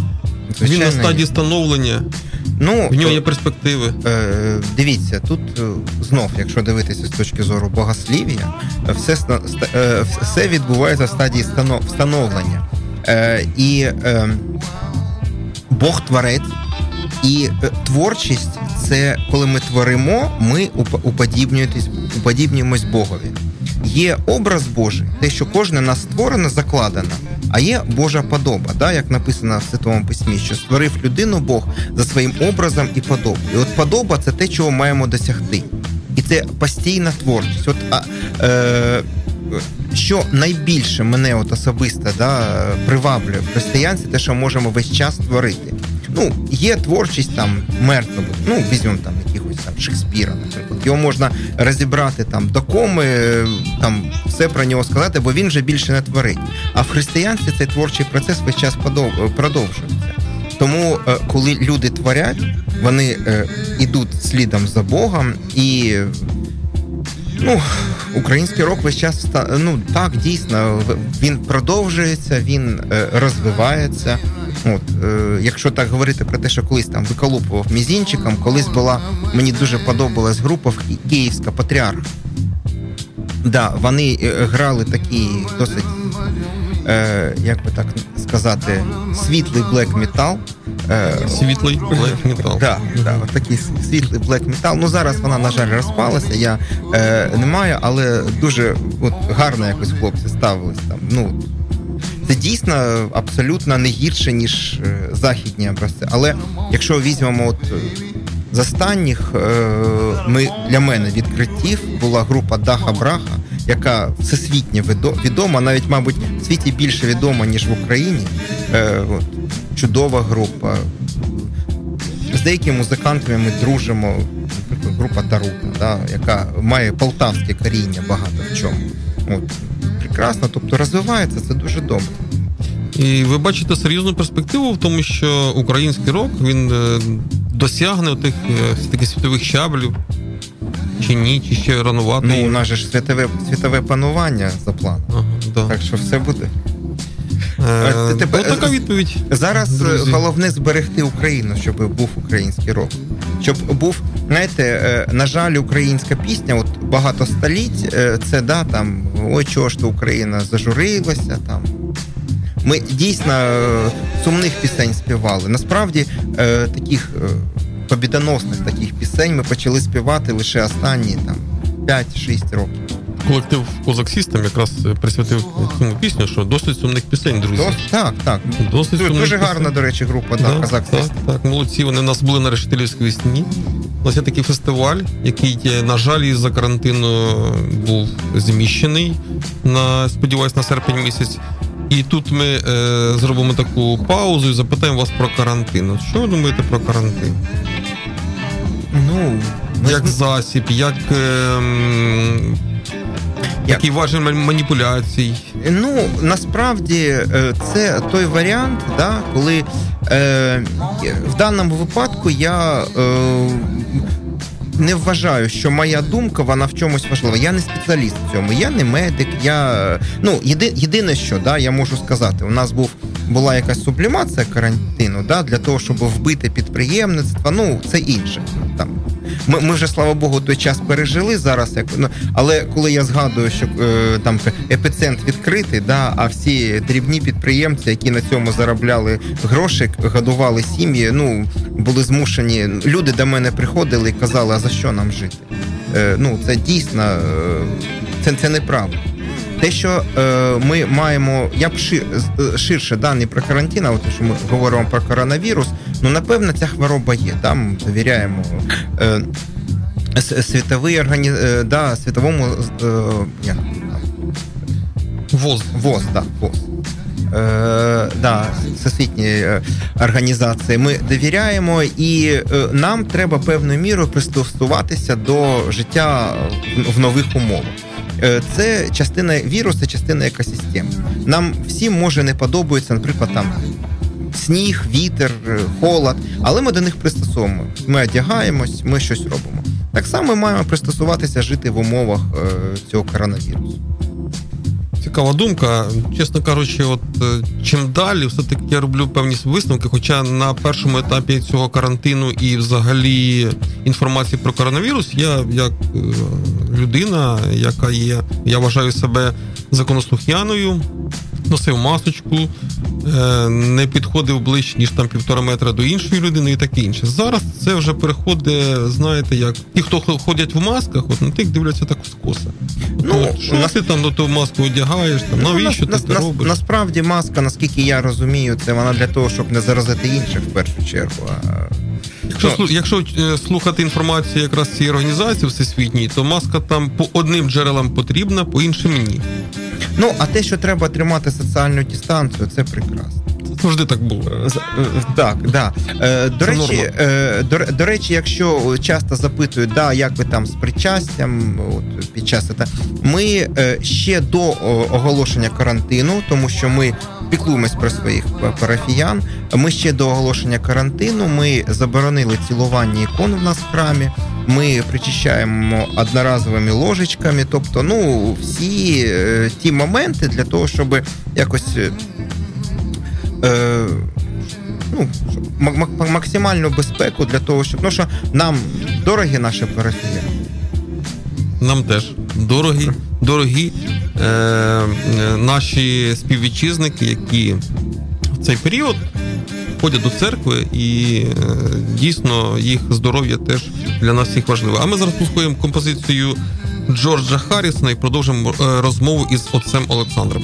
Speaker 2: він на стадії становлення,
Speaker 3: Ну,
Speaker 2: в нього
Speaker 3: е,
Speaker 2: є перспективи.
Speaker 3: Е, дивіться, тут е, знов, якщо дивитися з точки зору богослів'я, все, все відбувається в стадії станов- встановлення. Е, І е, Бог творець, і е, творчість це коли ми творимо, ми уп- уподібнюємось Богові. Є образ Божий, те, що кожне нас створено, закладено, а є Божа подоба, да, як написано в Святому Письмі, що створив людину Бог за своїм образом і подобою. І от подоба це те, чого маємо досягти. І це постійна творчість. От, а, е, що найбільше мене от особисто да, приваблює в християнстві, те, що можемо весь час творити. Ну, є творчість там мертва, ну, візьмемо там якихось там Шекспіра, наприклад. Його можна розібрати там до коми, е, там все про нього сказати, бо він вже більше не творить. А в християнстві цей творчий процес весь час продовжується. Тому, е, коли люди творять, вони е, ідуть слідом за Богом і. Ну, український рок весь час ну так дійсно він продовжується, він е, розвивається. От е, якщо так говорити про те, що колись там виколупував мізінчиком, колись була мені дуже подобалась група Київська Патріарх. Да, вони е, грали такий досить, е, як би так сказати, світлий блек метал. Е,
Speaker 2: Світлий блек метал.
Speaker 3: Да, да, от такий світлий блек метал. Ну зараз вона, на жаль, розпалася. Я е, не маю, але дуже от, гарно якось хлопці ставились там. Ну, це дійсно абсолютно не гірше, ніж е, західні образці. Але якщо візьмемо от з останніх, е, ми для мене відкриттів була група Даха Браха, яка всесвітньо відома, навіть, мабуть, в світі більше відома, ніж в Україні. Е, от, чудова група. З деякими музикантами ми дружимо, наприклад, група Тарута, да, яка має полтавське коріння багато в чому. От, прекрасно, тобто розвивається, це дуже добре.
Speaker 2: І ви бачите серйозну перспективу в тому, що український рок він е, досягне тих таких світових щаблів. Чи ні, чи ще ранувати.
Speaker 3: Ну, у нас же ж світове, світове панування за планом.
Speaker 2: Ага, да.
Speaker 3: Так що все буде.
Speaker 2: Е,
Speaker 3: тепер-
Speaker 2: така відповідь.
Speaker 3: Зараз е,
Speaker 2: Друзі.
Speaker 3: головне зберегти Україну, щоб був український рок. Щоб був, знаєте, е, на жаль, українська пісня, от багато століть, е, це да, там, ой, чого ж то Україна зажурилася там. Ми дійсно сумних пісень співали. Насправді таких побідоносних таких пісень ми почали співати лише останні там 5-6 років.
Speaker 2: Колектив Козак Сістем якраз е, присвятив цьому пісню, що досить сумних пісень, друзі.
Speaker 3: Дос- так, так.
Speaker 2: Досить
Speaker 3: Дуже,
Speaker 2: сумних
Speaker 3: дуже
Speaker 2: пісень.
Speaker 3: гарна, до речі, група, да,
Speaker 2: Так, так, так, молодці. Вони у нас були на Решетилівській весні. У нас є такий фестиваль, який, е, на жаль, із-за карантину був зміщений на, сподіваюсь, на серпень місяць. І тут ми е, зробимо таку паузу і запитаємо вас про карантин. От Що ви думаєте про карантин?
Speaker 3: Ну, ми
Speaker 2: Як
Speaker 3: з-
Speaker 2: засіб, як, е, м,
Speaker 3: Як?
Speaker 2: такий важель маніпуляцій?
Speaker 3: Ну насправді е, це той варіант, да, коли е, в даному випадку я е, не вважаю, що моя думка вона в чомусь важлива. Я не спеціаліст в цьому, я не медик. Я ну єди, єдине, що да, я можу сказати, у нас був була якась сублімація карантину, да, для того, щоб вбити підприємництво. Ну це інше. Там ми, ми вже слава Богу той час пережили зараз. Як ну але коли я згадую, що е, там епіцентр відкритий, да, а всі дрібні підприємці, які на цьому заробляли гроші, годували сім'ї, ну були змушені. Люди до мене приходили і казали, а за що нам жити? Е, ну це дійсно е, це, це неправда. Те, що е, ми маємо, я б шир, ширше дані про карантин, а от що ми говоримо про коронавірус, ну напевно, ця хвороба є. Там довіряємо. Е, Світовий органі... е, да, світовому е, як,
Speaker 2: ВОЗ.
Speaker 3: ВОЗ, да, ВОЗ. Е, да, всесвітні е, організації. Ми довіряємо, і е, нам треба певною мірою пристосуватися до життя в, в нових умовах. Е, Це частина вірусу, це частина екосистеми. Нам всім може не подобається, наприклад, там сніг, вітер, е, холод, але ми до них пристосовуємо. Ми одягаємось, ми щось робимо. Так само ми маємо пристосуватися жити в умовах е, цього коронавірусу.
Speaker 2: Цікава думка. Чесно кажучи, от е, чим далі, все-таки я роблю певні висновки. Хоча на першому етапі цього карантину і взагалі інформації про коронавірус, я як е, людина, яка є, я вважаю себе законослухняною, носив масочку, е, не підходив ближче, ніж там півтора метра до іншої людини і таке інше. Зараз це вже переходить, знаєте, як ті, хто ходять в масках, от на тих дивляться так скоса.
Speaker 3: Ну,
Speaker 2: От, що
Speaker 3: нас-
Speaker 2: ти там до того маску одягаєш, там,
Speaker 3: Ну,
Speaker 2: навіщо
Speaker 3: нас-
Speaker 2: ти це робиш?
Speaker 3: Насправді маска, наскільки я розумію, це вона для того, щоб не заразити інших в першу чергу.
Speaker 2: Якщо,
Speaker 3: ну,
Speaker 2: якщо е, слухати інформацію якраз цієї організації всесвітньої, то маска там по одним джерелам потрібна, по іншим ні.
Speaker 3: Ну, а те, що треба тримати соціальну дистанцію, це прекрасно.
Speaker 2: Завжди так було.
Speaker 3: Е, Так, да. Е, До
Speaker 2: Це
Speaker 3: речі, е, до, до речі, якщо часто запитують, да, як ви там з причастям, от під час це, ми ще до оголошення карантину, тому що ми піклуємось про своїх парафіян. Ми ще до оголошення карантину ми заборонили цілування ікон в нас в храмі. Ми причищаємо одноразовими ложечками, тобто, ну, всі е, ті моменти для того, щоб якось. Е, ну, максимальну безпеку для того, щоб ну що нам дорогі наші парафіяни.
Speaker 2: Нам теж дорогі, дорогі е, е, наші співвітчизники, які в цей період ходять до церкви, і е, дійсно їх здоров'я теж для нас всіх важливе. А ми зараз послухаємо композицію Джорджа Харрісона і продовжимо е, розмову із отцем Олександром.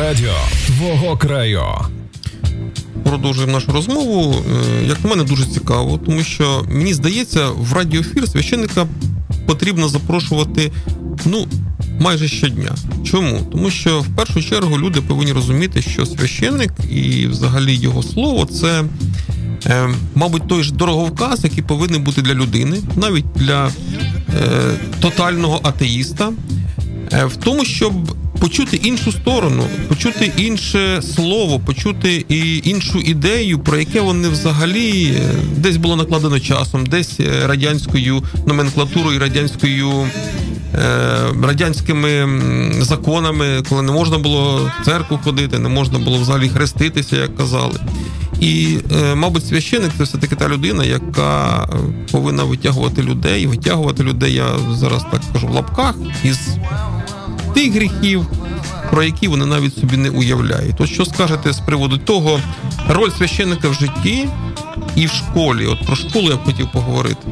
Speaker 1: Радіо твого краю.
Speaker 2: Продовжуємо нашу розмову. Е, Як на мене, дуже цікаво, тому що мені здається, в радіоефір священника потрібно запрошувати ну майже щодня. Чому? Тому що в першу чергу люди повинні розуміти, що священник і взагалі його слово це. е, Мабуть, той ж дороговказ, який повинен бути для людини, навіть для е, тотального атеїста, е, в тому, щоб почути іншу сторону, почути інше слово, почути і іншу ідею, про яке вони взагалі е, десь було накладено часом, десь е, радянською номенклатурою, радянською. е, Радянськими законами, коли не можна було в церкву ходити, не можна було взагалі хреститися, як казали. І, мабуть, священик це все-таки та людина, яка повинна витягувати людей, витягувати людей, я зараз так кажу в лапках, із тих гріхів, про які вони навіть собі не уявляють. От що скажете з приводу того, роль священника в житті і в школі? От про школу я б хотів поговорити.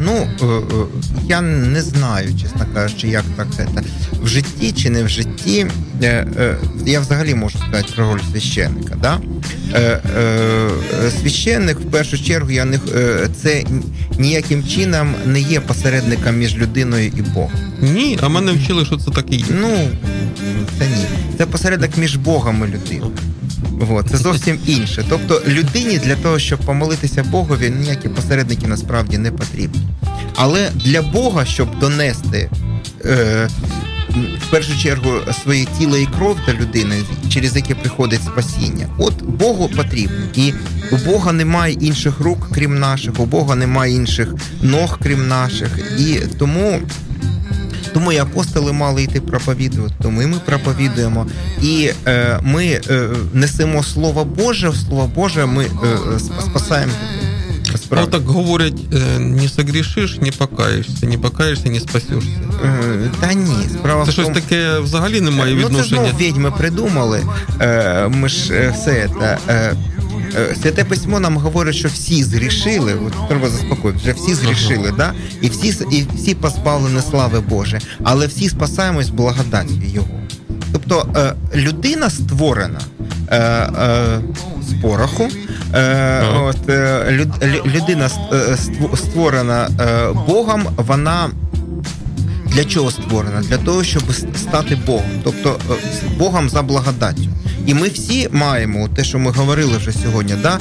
Speaker 3: Ну, е, е, я не знаю, чесно кажучи, як так це в житті чи не в житті. Е, е, Я взагалі можу сказати про роль священника. Да? Е, е, Священник, в першу чергу, я не е, це ніяким чином не є посередником між людиною і Богом.
Speaker 2: Ні, а мене вчили, що це так і є.
Speaker 3: Ну, це ні. Це посередник між Богом і людиною. От, це зовсім інше. Тобто людині для того, щоб помолитися Богові, ніякі посередники насправді не потрібні. Але для Бога, щоб донести е, в першу чергу своє тіло і кров до людини, через яке приходить спасіння, от Богу потрібно. І у Бога немає інших рук, крім наших, у Бога немає інших ног, крім наших. І тому. Тому і апостоли мали йти проповідувати, тому і ми проповідуємо. І е, ми е, несемо Слово Боже, Слово Боже ми е, спасаємо.
Speaker 2: А
Speaker 3: Насправді.
Speaker 2: так говорять: е, не согрішиш, не покаєшся, не покаєшся, не спасешся.
Speaker 3: Е, Та ні, справа
Speaker 2: Це щось
Speaker 3: тому,
Speaker 2: таке взагалі не має
Speaker 3: Ну, це
Speaker 2: відношення.
Speaker 3: знову відьми придумали. Е, Ми ж все це. Святе письмо нам говорить, що всі згрішили. От треба заспокоїти, вже всі згрішили, да? і всі і всі позбавлені слави Божої, але всі спасаємось благодаттю Його. Тобто людина створена з пороху. Е, от, е, люд, людина е, ство- створена е, Богом, вона для чого створена? Для того, щоб стати Богом, тобто Богом за благодаттю. І ми всі маємо те, що ми говорили вже сьогодні. Да?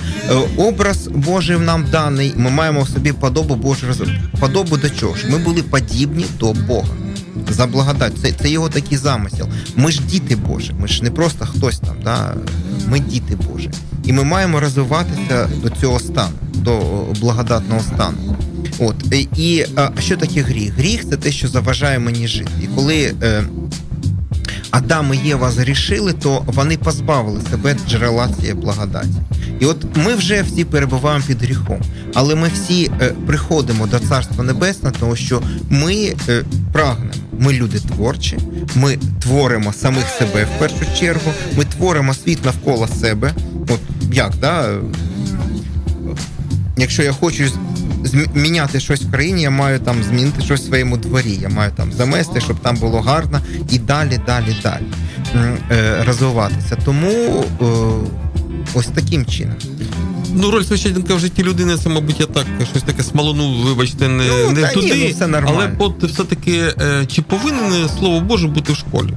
Speaker 3: Образ Божий нам даний. Ми маємо в собі подобу Божу. Подобу до чого ж? Ми були подібні до Бога. За благодать. Це, це його такий замисел. Ми ж діти Божі, ми ж не просто хтось там, да? ми діти Божі. І ми маємо розвиватися до цього стану, до благодатного стану. От і- і а, що таке гріх? Гріх це те, що заважає мені жити. І коли е, Адам і Єва згрішили, то вони позбавили себе джерела цієї благодаті. І от ми вже всі перебуваємо під гріхом, але ми всі е, приходимо до Царства Небесного, тому що ми е, прагнемо. Ми люди творчі, ми творимо самих себе в першу чергу, ми творимо світ навколо себе. Як, да? якщо я хочу зм- міняти щось в країні, я маю там змінити щось в своєму дворі. Я маю там замести, щоб там було гарно і далі, далі, далі е, розвиватися. Тому е, ось таким чином.
Speaker 2: Ну, роль священника в житті людини, це, мабуть, я так щось таке смалонув, вибачте, не,
Speaker 3: Ну,
Speaker 2: не
Speaker 3: та ні, ну, все нормально.
Speaker 2: але от все-таки, е, чи повинен слово Боже бути в школі?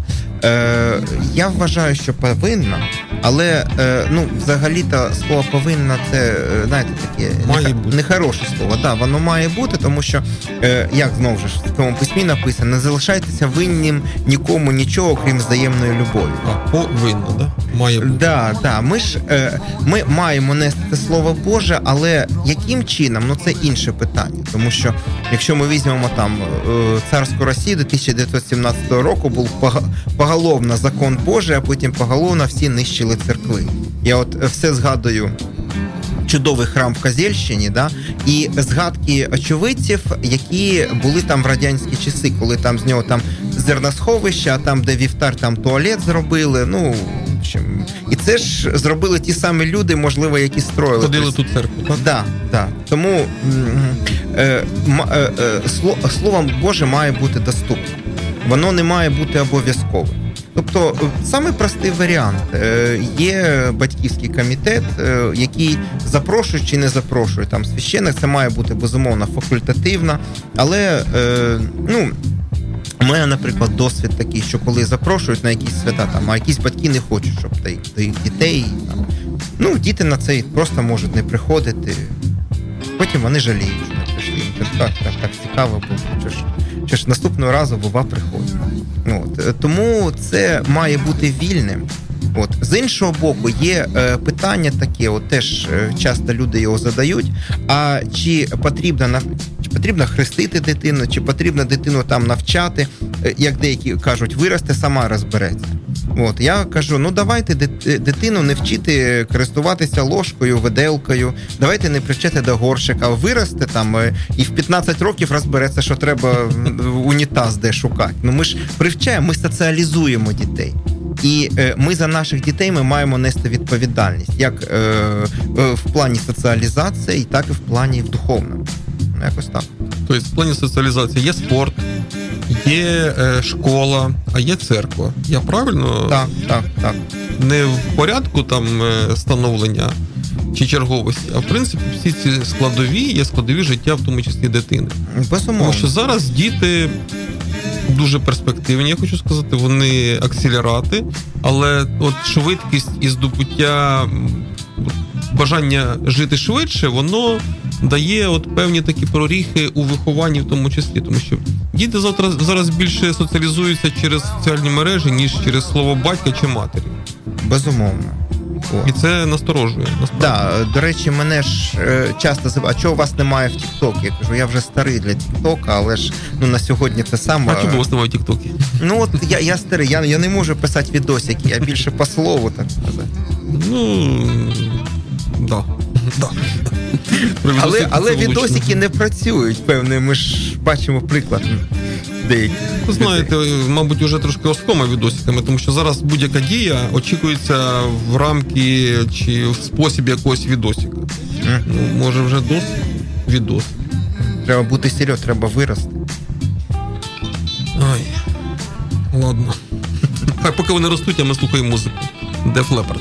Speaker 3: Е, я вважаю, що повинна, але е, ну, взагалі-то слово повинна це, е, знаєте, таке
Speaker 2: Має бути.
Speaker 3: нехороше слово. Да, воно має бути, тому що, е, як знову ж в цьому письмі написано, не залишайтеся винним нікому нічого, крім взаємної любові.
Speaker 2: А, повинно, да? Має бути.
Speaker 3: Да, да. Ми ж ми маємо нести слово Боже, але яким чином? Ну це інше питання. Тому що якщо ми візьмемо там царську Росію до 1917 року, був поголовно закон Божий, а потім поголовно всі нищили церкви. Я от е, все згадую. Чудовий храм в Казельщині, да, і згадки очевидців, які були там в радянські часи, коли там з нього там зерносховище, а там, де вівтар, там туалет зробили. Ну і це ж зробили ті самі люди, можливо, які строїли.
Speaker 2: Ходили
Speaker 3: Тобто,
Speaker 2: тут церкву, так?
Speaker 3: Да, да. Тому е, е, е, словом Боже має бути доступним. воно не має бути обов'язковим. Тобто, саме простий варіант Е, є батьківський комітет, е, який запрошує чи не запрошує там священик. Це має бути безумовно факультативно, але е, ну. У мене, наприклад, досвід такий, що коли запрошують на якісь свята, там, а якісь батьки не хочуть, щоб та їх, дітей. Там, ну, діти на це просто можуть не приходити. Потім вони жаліють, що не прийшли. Так, так, так цікаво було. Що ж, що ж наступного разу бува приходить. Ну, От. е, Тому це має бути вільним. От. З іншого боку, є е, питання таке, от теж е, часто люди його задають. А чи потрібна чи потрібно хрестити дитину, чи потрібно дитину там навчати, Е, як деякі кажуть, виросте, сама розбереться. От я кажу: ну давайте е, дитину не вчити користуватися ложкою, виделкою, давайте не привчати до горщика, виросте там е, і в 15 років розбереться, що треба унітаз де шукати. Ну ми ж привчаємо, ми соціалізуємо дітей. І ми за наших дітей ми маємо нести відповідальність як в плані соціалізації, так і в плані в духовному. Якось так.
Speaker 2: Тобто, в плані соціалізації є спорт, є е, школа, а є церква. Я правильно
Speaker 3: Так, так, так.
Speaker 2: не в порядку там е, становлення чи черговості, а в принципі всі ці складові є складові життя, в тому числі дитини.
Speaker 3: Безумовно.
Speaker 2: Тому що зараз діти дуже перспективні, я хочу сказати, вони акселерати, але от швидкість і здобуття бажання жити швидше, воно дає от певні такі проріхи у вихованні, в тому числі, тому що діти завтра зараз більше соціалізуються через соціальні мережі, ніж через слово батька чи матері.
Speaker 3: Безумовно.
Speaker 2: І це насторожує. Насправді.
Speaker 3: Да, до речі, мене ж е, часто а чого у вас немає в Тіктокі? Я кажу, я вже старий для Тіктока, але ж ну на сьогодні це саме.
Speaker 2: А чому у вас немає тіктоки?
Speaker 3: Ну от я, я старий, я, я не можу писати відосики, я більше по слову, так сказати.
Speaker 2: Ну да.
Speaker 3: Але, але відосики не працюють, певне. Ми ж бачимо приклад деяких.
Speaker 2: Ви знаєте, мабуть, вже трошки оскома відосиками, тому що зараз будь-яка дія очікується в рамки чи в спосіб якогось відосика. Ну, може, вже досить відос.
Speaker 3: Треба бути серйоз, треба вирости.
Speaker 2: Ай. Ладно. А поки вони ростуть, а ми слухаємо музику. Def Leppard.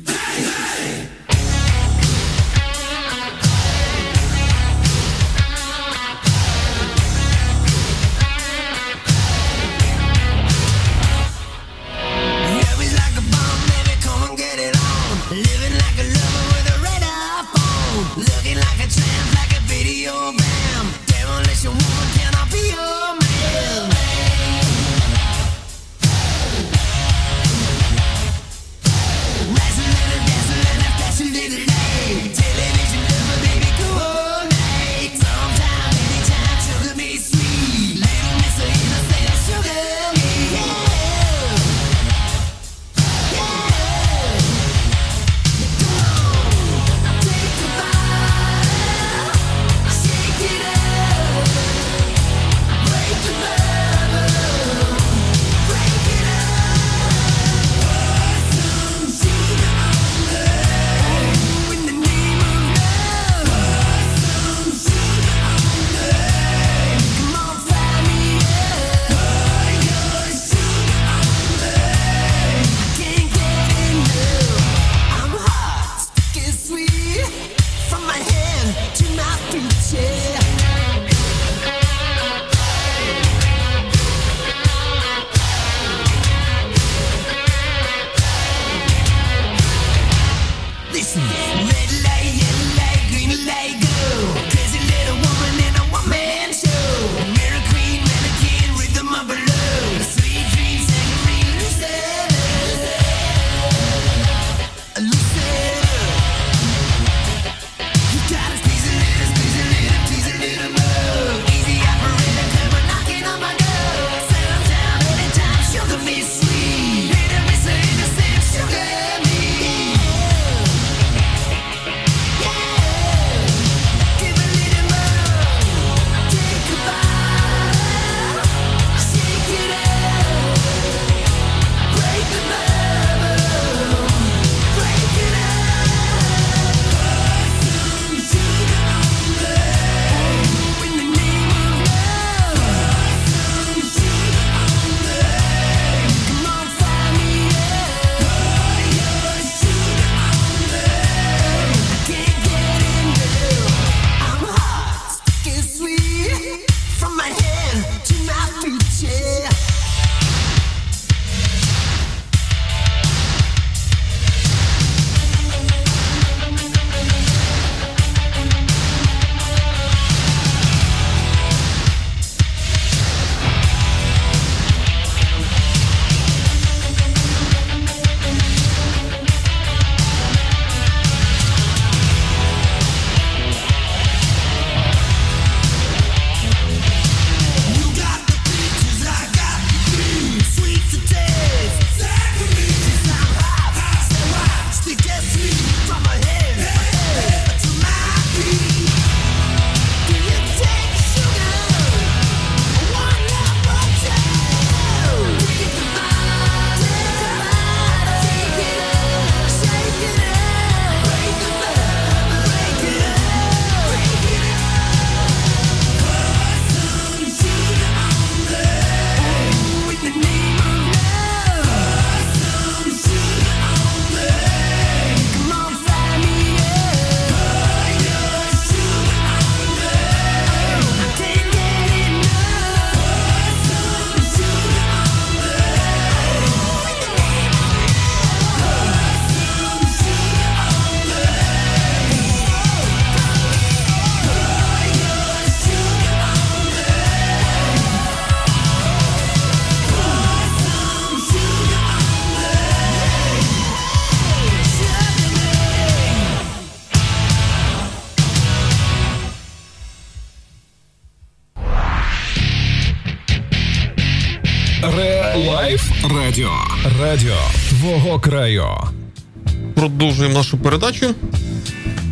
Speaker 2: Продовжуємо нашу передачу.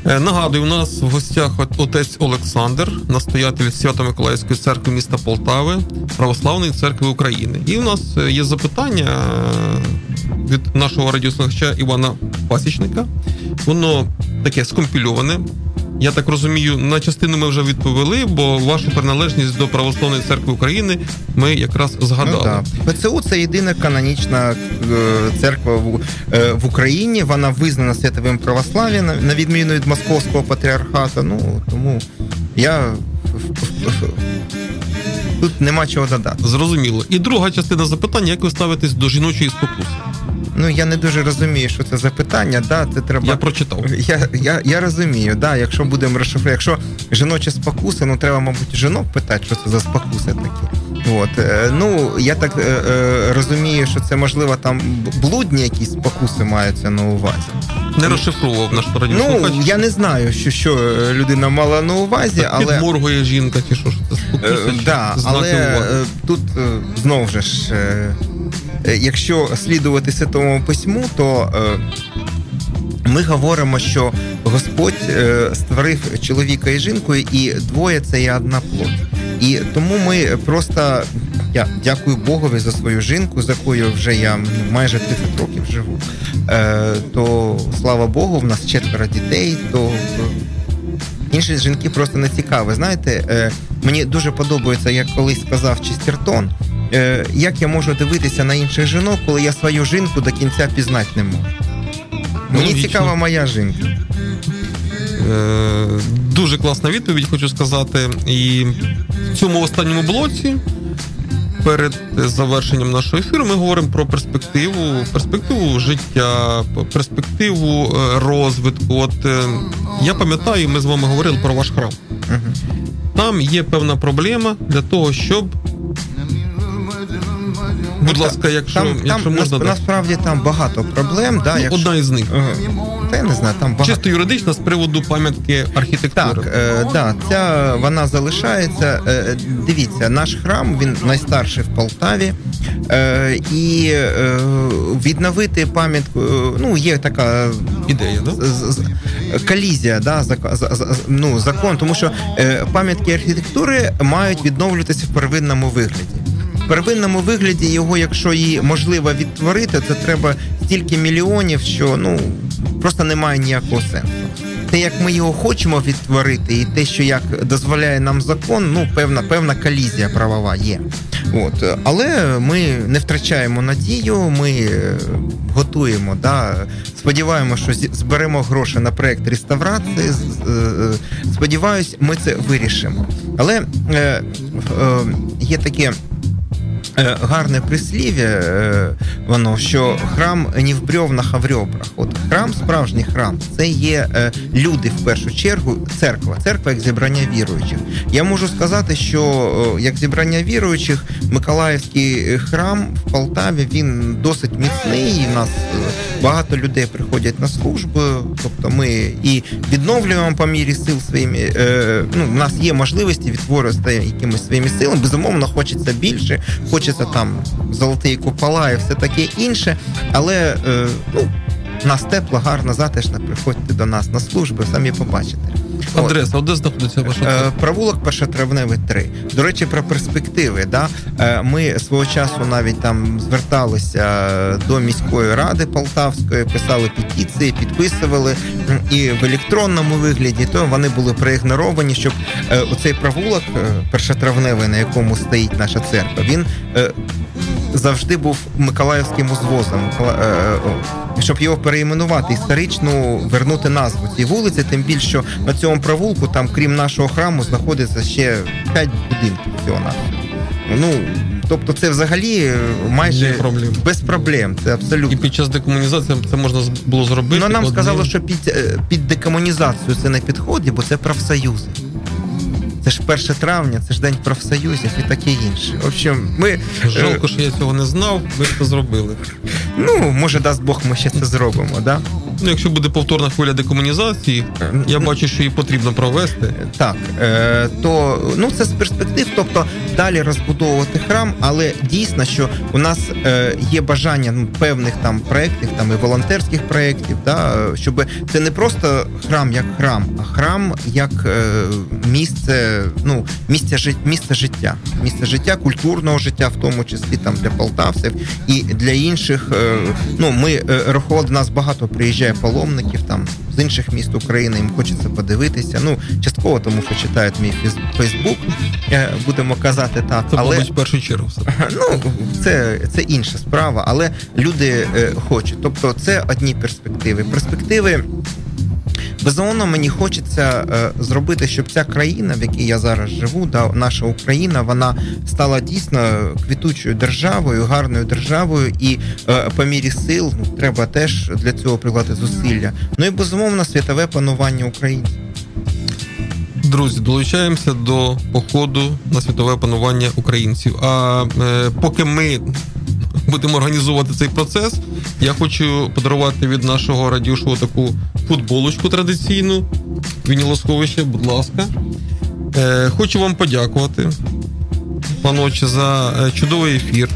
Speaker 2: Е, Нагадую, у нас в гостях отець Олександр, настоятель Свято-Миколаївської церкви міста Полтави, Православної церкви України. І у нас е, є запитання е, від нашого радіослухача Івана Пасічника. Воно таке скомпільоване. Я так розумію, на частину ми вже відповіли, бо вашу приналежність до Православної церкви України ми якраз згадали.
Speaker 3: Ну, да. ПЦУ це єдина канонічна е, церква в, е, в Україні. Вона визнана святовим православ'ям, на, на відміну від московського патріархату. Ну тому я тут нема чого додати.
Speaker 2: Зрозуміло. І друга частина запитання: як ви ставитесь до жіночої спокуси?
Speaker 3: Ну я не дуже розумію, що це за питання. Да, це треба.
Speaker 2: Я прочитав.
Speaker 3: Я, я, я розумію, да, якщо будемо розшифрувати, якщо жіночі спокуси, ну треба, мабуть, жінок питати, що це за спокуси такі. От, е, ну, я так е, е, розумію, що це можливо там блудні якісь спокуси маються на увазі.
Speaker 2: Не розшифровував наш радіослухач.
Speaker 3: Ну, я не знаю, що, що е, людина мала на увазі,
Speaker 2: Так
Speaker 3: але.
Speaker 2: Підморгує жінка, чи що ж це спокуса,
Speaker 3: Е, да, але
Speaker 2: уваги?
Speaker 3: тут знову ж, якщо слідувати Святому Письму, то е, ми говоримо, що Господь е, створив чоловіка і жінку, і двоє це є одна плоть. І тому ми просто я дякую Богові за свою жінку, з якою вже я майже 30 років живу. Е, то слава Богу, в нас четверо дітей, то е, Інші жінки просто не цікаві. Знаєте, е, мені дуже подобається, як колись сказав Честертон, е, як я можу дивитися на інших жінок, коли я свою жінку до кінця пізнати не можу. Мені
Speaker 2: Логічно.
Speaker 3: цікава моя жінка.
Speaker 2: Е, дуже класна відповідь, хочу сказати. І в цьому останньому блоці. Перед завершенням нашого ефіру ми говоримо про перспективу, перспективу життя, перспективу е, розвитку. От е, я пам'ятаю, ми з вами говорили про ваш храм. Там є певна проблема для того, щоб. Будь ласка, якщо,
Speaker 3: там,
Speaker 2: якщо
Speaker 3: там
Speaker 2: можна,
Speaker 3: нас- насправді там багато проблем. Да,
Speaker 2: Ну,
Speaker 3: якщо...
Speaker 2: одна із них.
Speaker 3: Та я не знаю, там багато.
Speaker 2: Чисто юридична з приводу пам'ятки архітектури.
Speaker 3: Так, е, да, ця вона залишається. Е, дивіться, наш храм він найстарший в Полтаві. Е, і е, відновити пам'ятку, е, ну, є така
Speaker 2: Ідея, да?
Speaker 3: з- з- колізія, да, зак- за- за- ну, закон, тому що е, пам'ятки архітектури мають відновлюватися в первинному вигляді. Первинному вигляді його, якщо її можливо відтворити, то треба стільки мільйонів, що ну просто немає ніякого сенсу. Те, як ми його хочемо відтворити, і те, що як дозволяє нам закон, ну певна певна колізія правова є. От е, але ми не втрачаємо надію. Ми е, готуємо, да, сподіваємося, що зберемо гроші на проект реставрації. е, Сподіваюсь, ми це вирішимо. Але е, е, є таке. Е, Гарне прислів'я, е, воно що храм не в брьовнах, а в ребрах. От храм, справжній храм, це є е, люди в першу чергу, церква, церква як зібрання віруючих. Я можу сказати, що як зібрання віруючих, Миколаївський храм в Полтаві він досить міцний. І нас багато людей приходять на службу. Тобто ми і відновлюємо по мірі сил своїми. Ну, в нас є можливості відтворювати якимись своїми силами. Безумовно, хочеться більше, хочеться там золоті купола і все таке інше. Але е, ну, нас тепло, гарно, затишно. Приходьте до нас на службу, самі побачите.
Speaker 2: Адреса, от де знаходиться ваша
Speaker 3: Е,
Speaker 2: церква?
Speaker 3: Провулок першотравневий 3. До речі, про перспективи. Да? Е, Ми свого часу навіть там зверталися до міської ради Полтавської, писали петиції, підписували і в електронному вигляді, то вони були проігноровані, щоб е, оцей провулок е, першотравневий, на якому стоїть наша церква, він. Е, Завжди був Миколаївським узвозом, е, о, щоб його переіменувати історично, вернути назву цій вулиці. Тим більше, що на цьому провулку, там, крім нашого храму, знаходиться ще п'ять будинків всього Ну тобто, це взагалі е, майже
Speaker 2: Без проблем.
Speaker 3: без проблем. Це
Speaker 2: І під час декомунізації це можна було зробити.
Speaker 3: Ну нам
Speaker 2: одним-
Speaker 3: сказали, що під, е, під декомунізацію це не підходить, бо це профсоюзи. Це ж 1 травня, це ж день профсоюзів і таке інше. В общем, ми е,
Speaker 2: Жалко, що я цього не знав, б це зробили.
Speaker 3: Ну, може, дасть Бог, ми ще це зробимо, да?
Speaker 2: Ну, якщо буде повторна хвиля декомунізації, я бачу, що її потрібно провести.
Speaker 3: Так, е, то ну це з перспектив, тобто далі розбудовувати храм, але дійсно, що у нас е, є бажання ну, певних там проєктів, там і волонтерських проєктів, да, щоб це не просто храм як храм, а храм як е, місце, ну місце місце життя, місце життя, культурного життя, в тому числі там для полтавців і для інших. ну ми рахували, нас багато приїжджає паломників там з інших міст України. Їм хочеться подивитися. Ну частково тому, що читають мій Фейсбук, е, будемо казати так,
Speaker 2: Це,
Speaker 3: але
Speaker 2: в першу чергу. все.
Speaker 3: ну це, це інша справа, але люди е, хочуть. Тобто, це одні перспективи. Перспективи. Безумовно, мені хочеться е, зробити, щоб ця країна, в якій я зараз живу, да, наша Україна, вона стала дійсно квітучою державою, гарною державою, і е, по мірі сил ну, треба теж для цього прикладати зусилля. Ну і безумовно світове панування українців.
Speaker 2: Друзі, долучаємося до походу на світове панування українців. А е, поки ми будемо організовувати цей процес, я хочу подарувати від нашого радіошоу таку футболочку традиційну. Вінілосховище, будь ласка. Е, хочу вам подякувати, паноче, за е, чудовий ефір.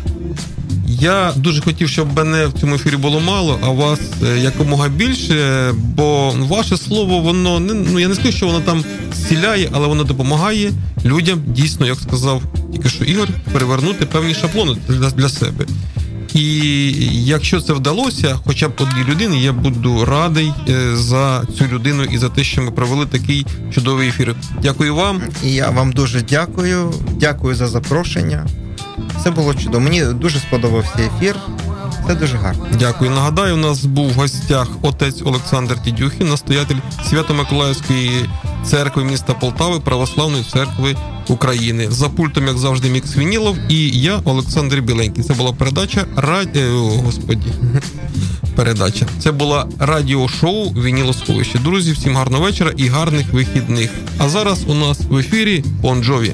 Speaker 2: Я дуже хотів, щоб мене в цьому ефірі було мало, а вас е, якомога більше, бо ваше слово, воно не ну я не скажу, що воно там зціляє, але воно допомагає людям дійсно, як сказав тільки що Ігор, перевернути певні шаблони для, для себе. І якщо це вдалося, хоча б одній людині, я буду радий е, за цю людину і за те, що ми провели такий чудовий ефір. Дякую вам.
Speaker 3: І я вам дуже дякую. Дякую за запрошення. Це було чудово. Мені дуже сподобався ефір. Це дуже гарно.
Speaker 2: Дякую. Нагадаю, у нас був в гостях отець Олександр Тідюхін, настоятель Свято-Миколаївської церкви міста Полтави, Православної церкви України. За пультом, як завжди, Мікс Вінілов і я, Олександр Біленький. Це була передача радіо. Господі. Передача. Це була радіошоу Вінілосховище. Друзі, всім гарного вечора і гарних вихідних. А зараз у нас в ефірі Бон Джові.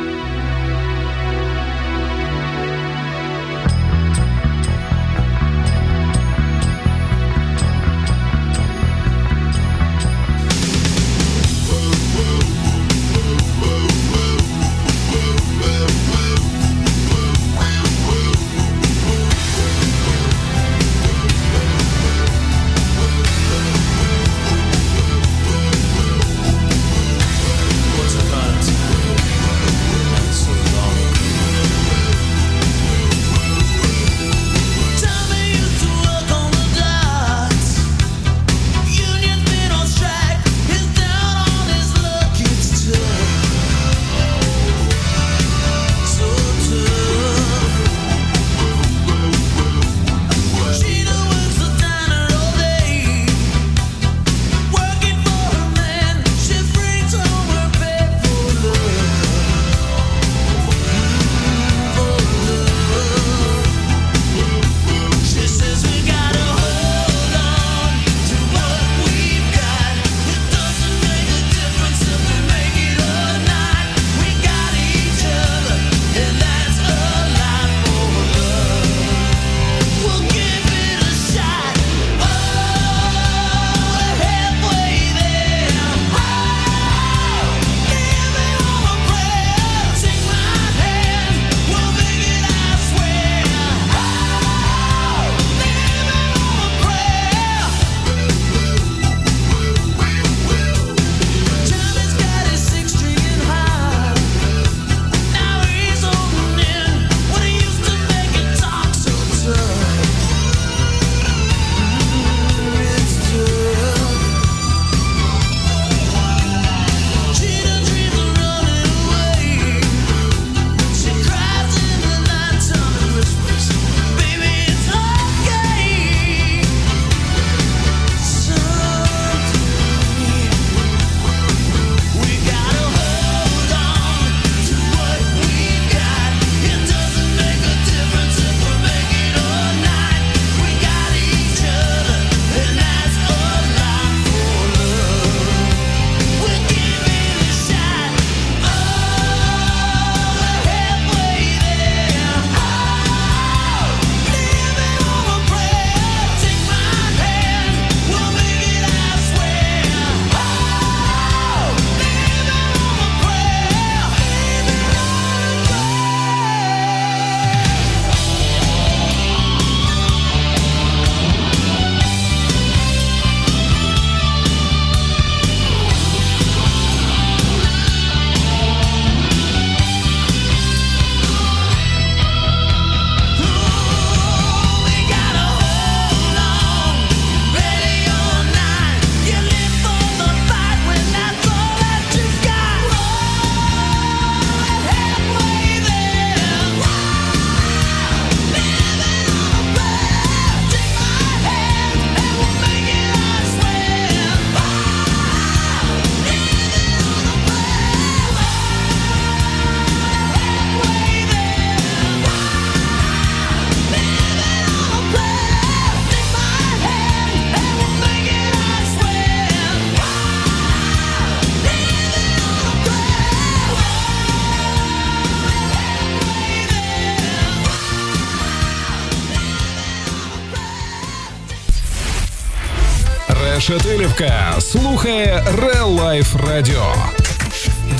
Speaker 6: І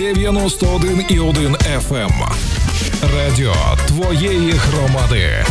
Speaker 6: 91,1 FM. Радіо твоєї громади.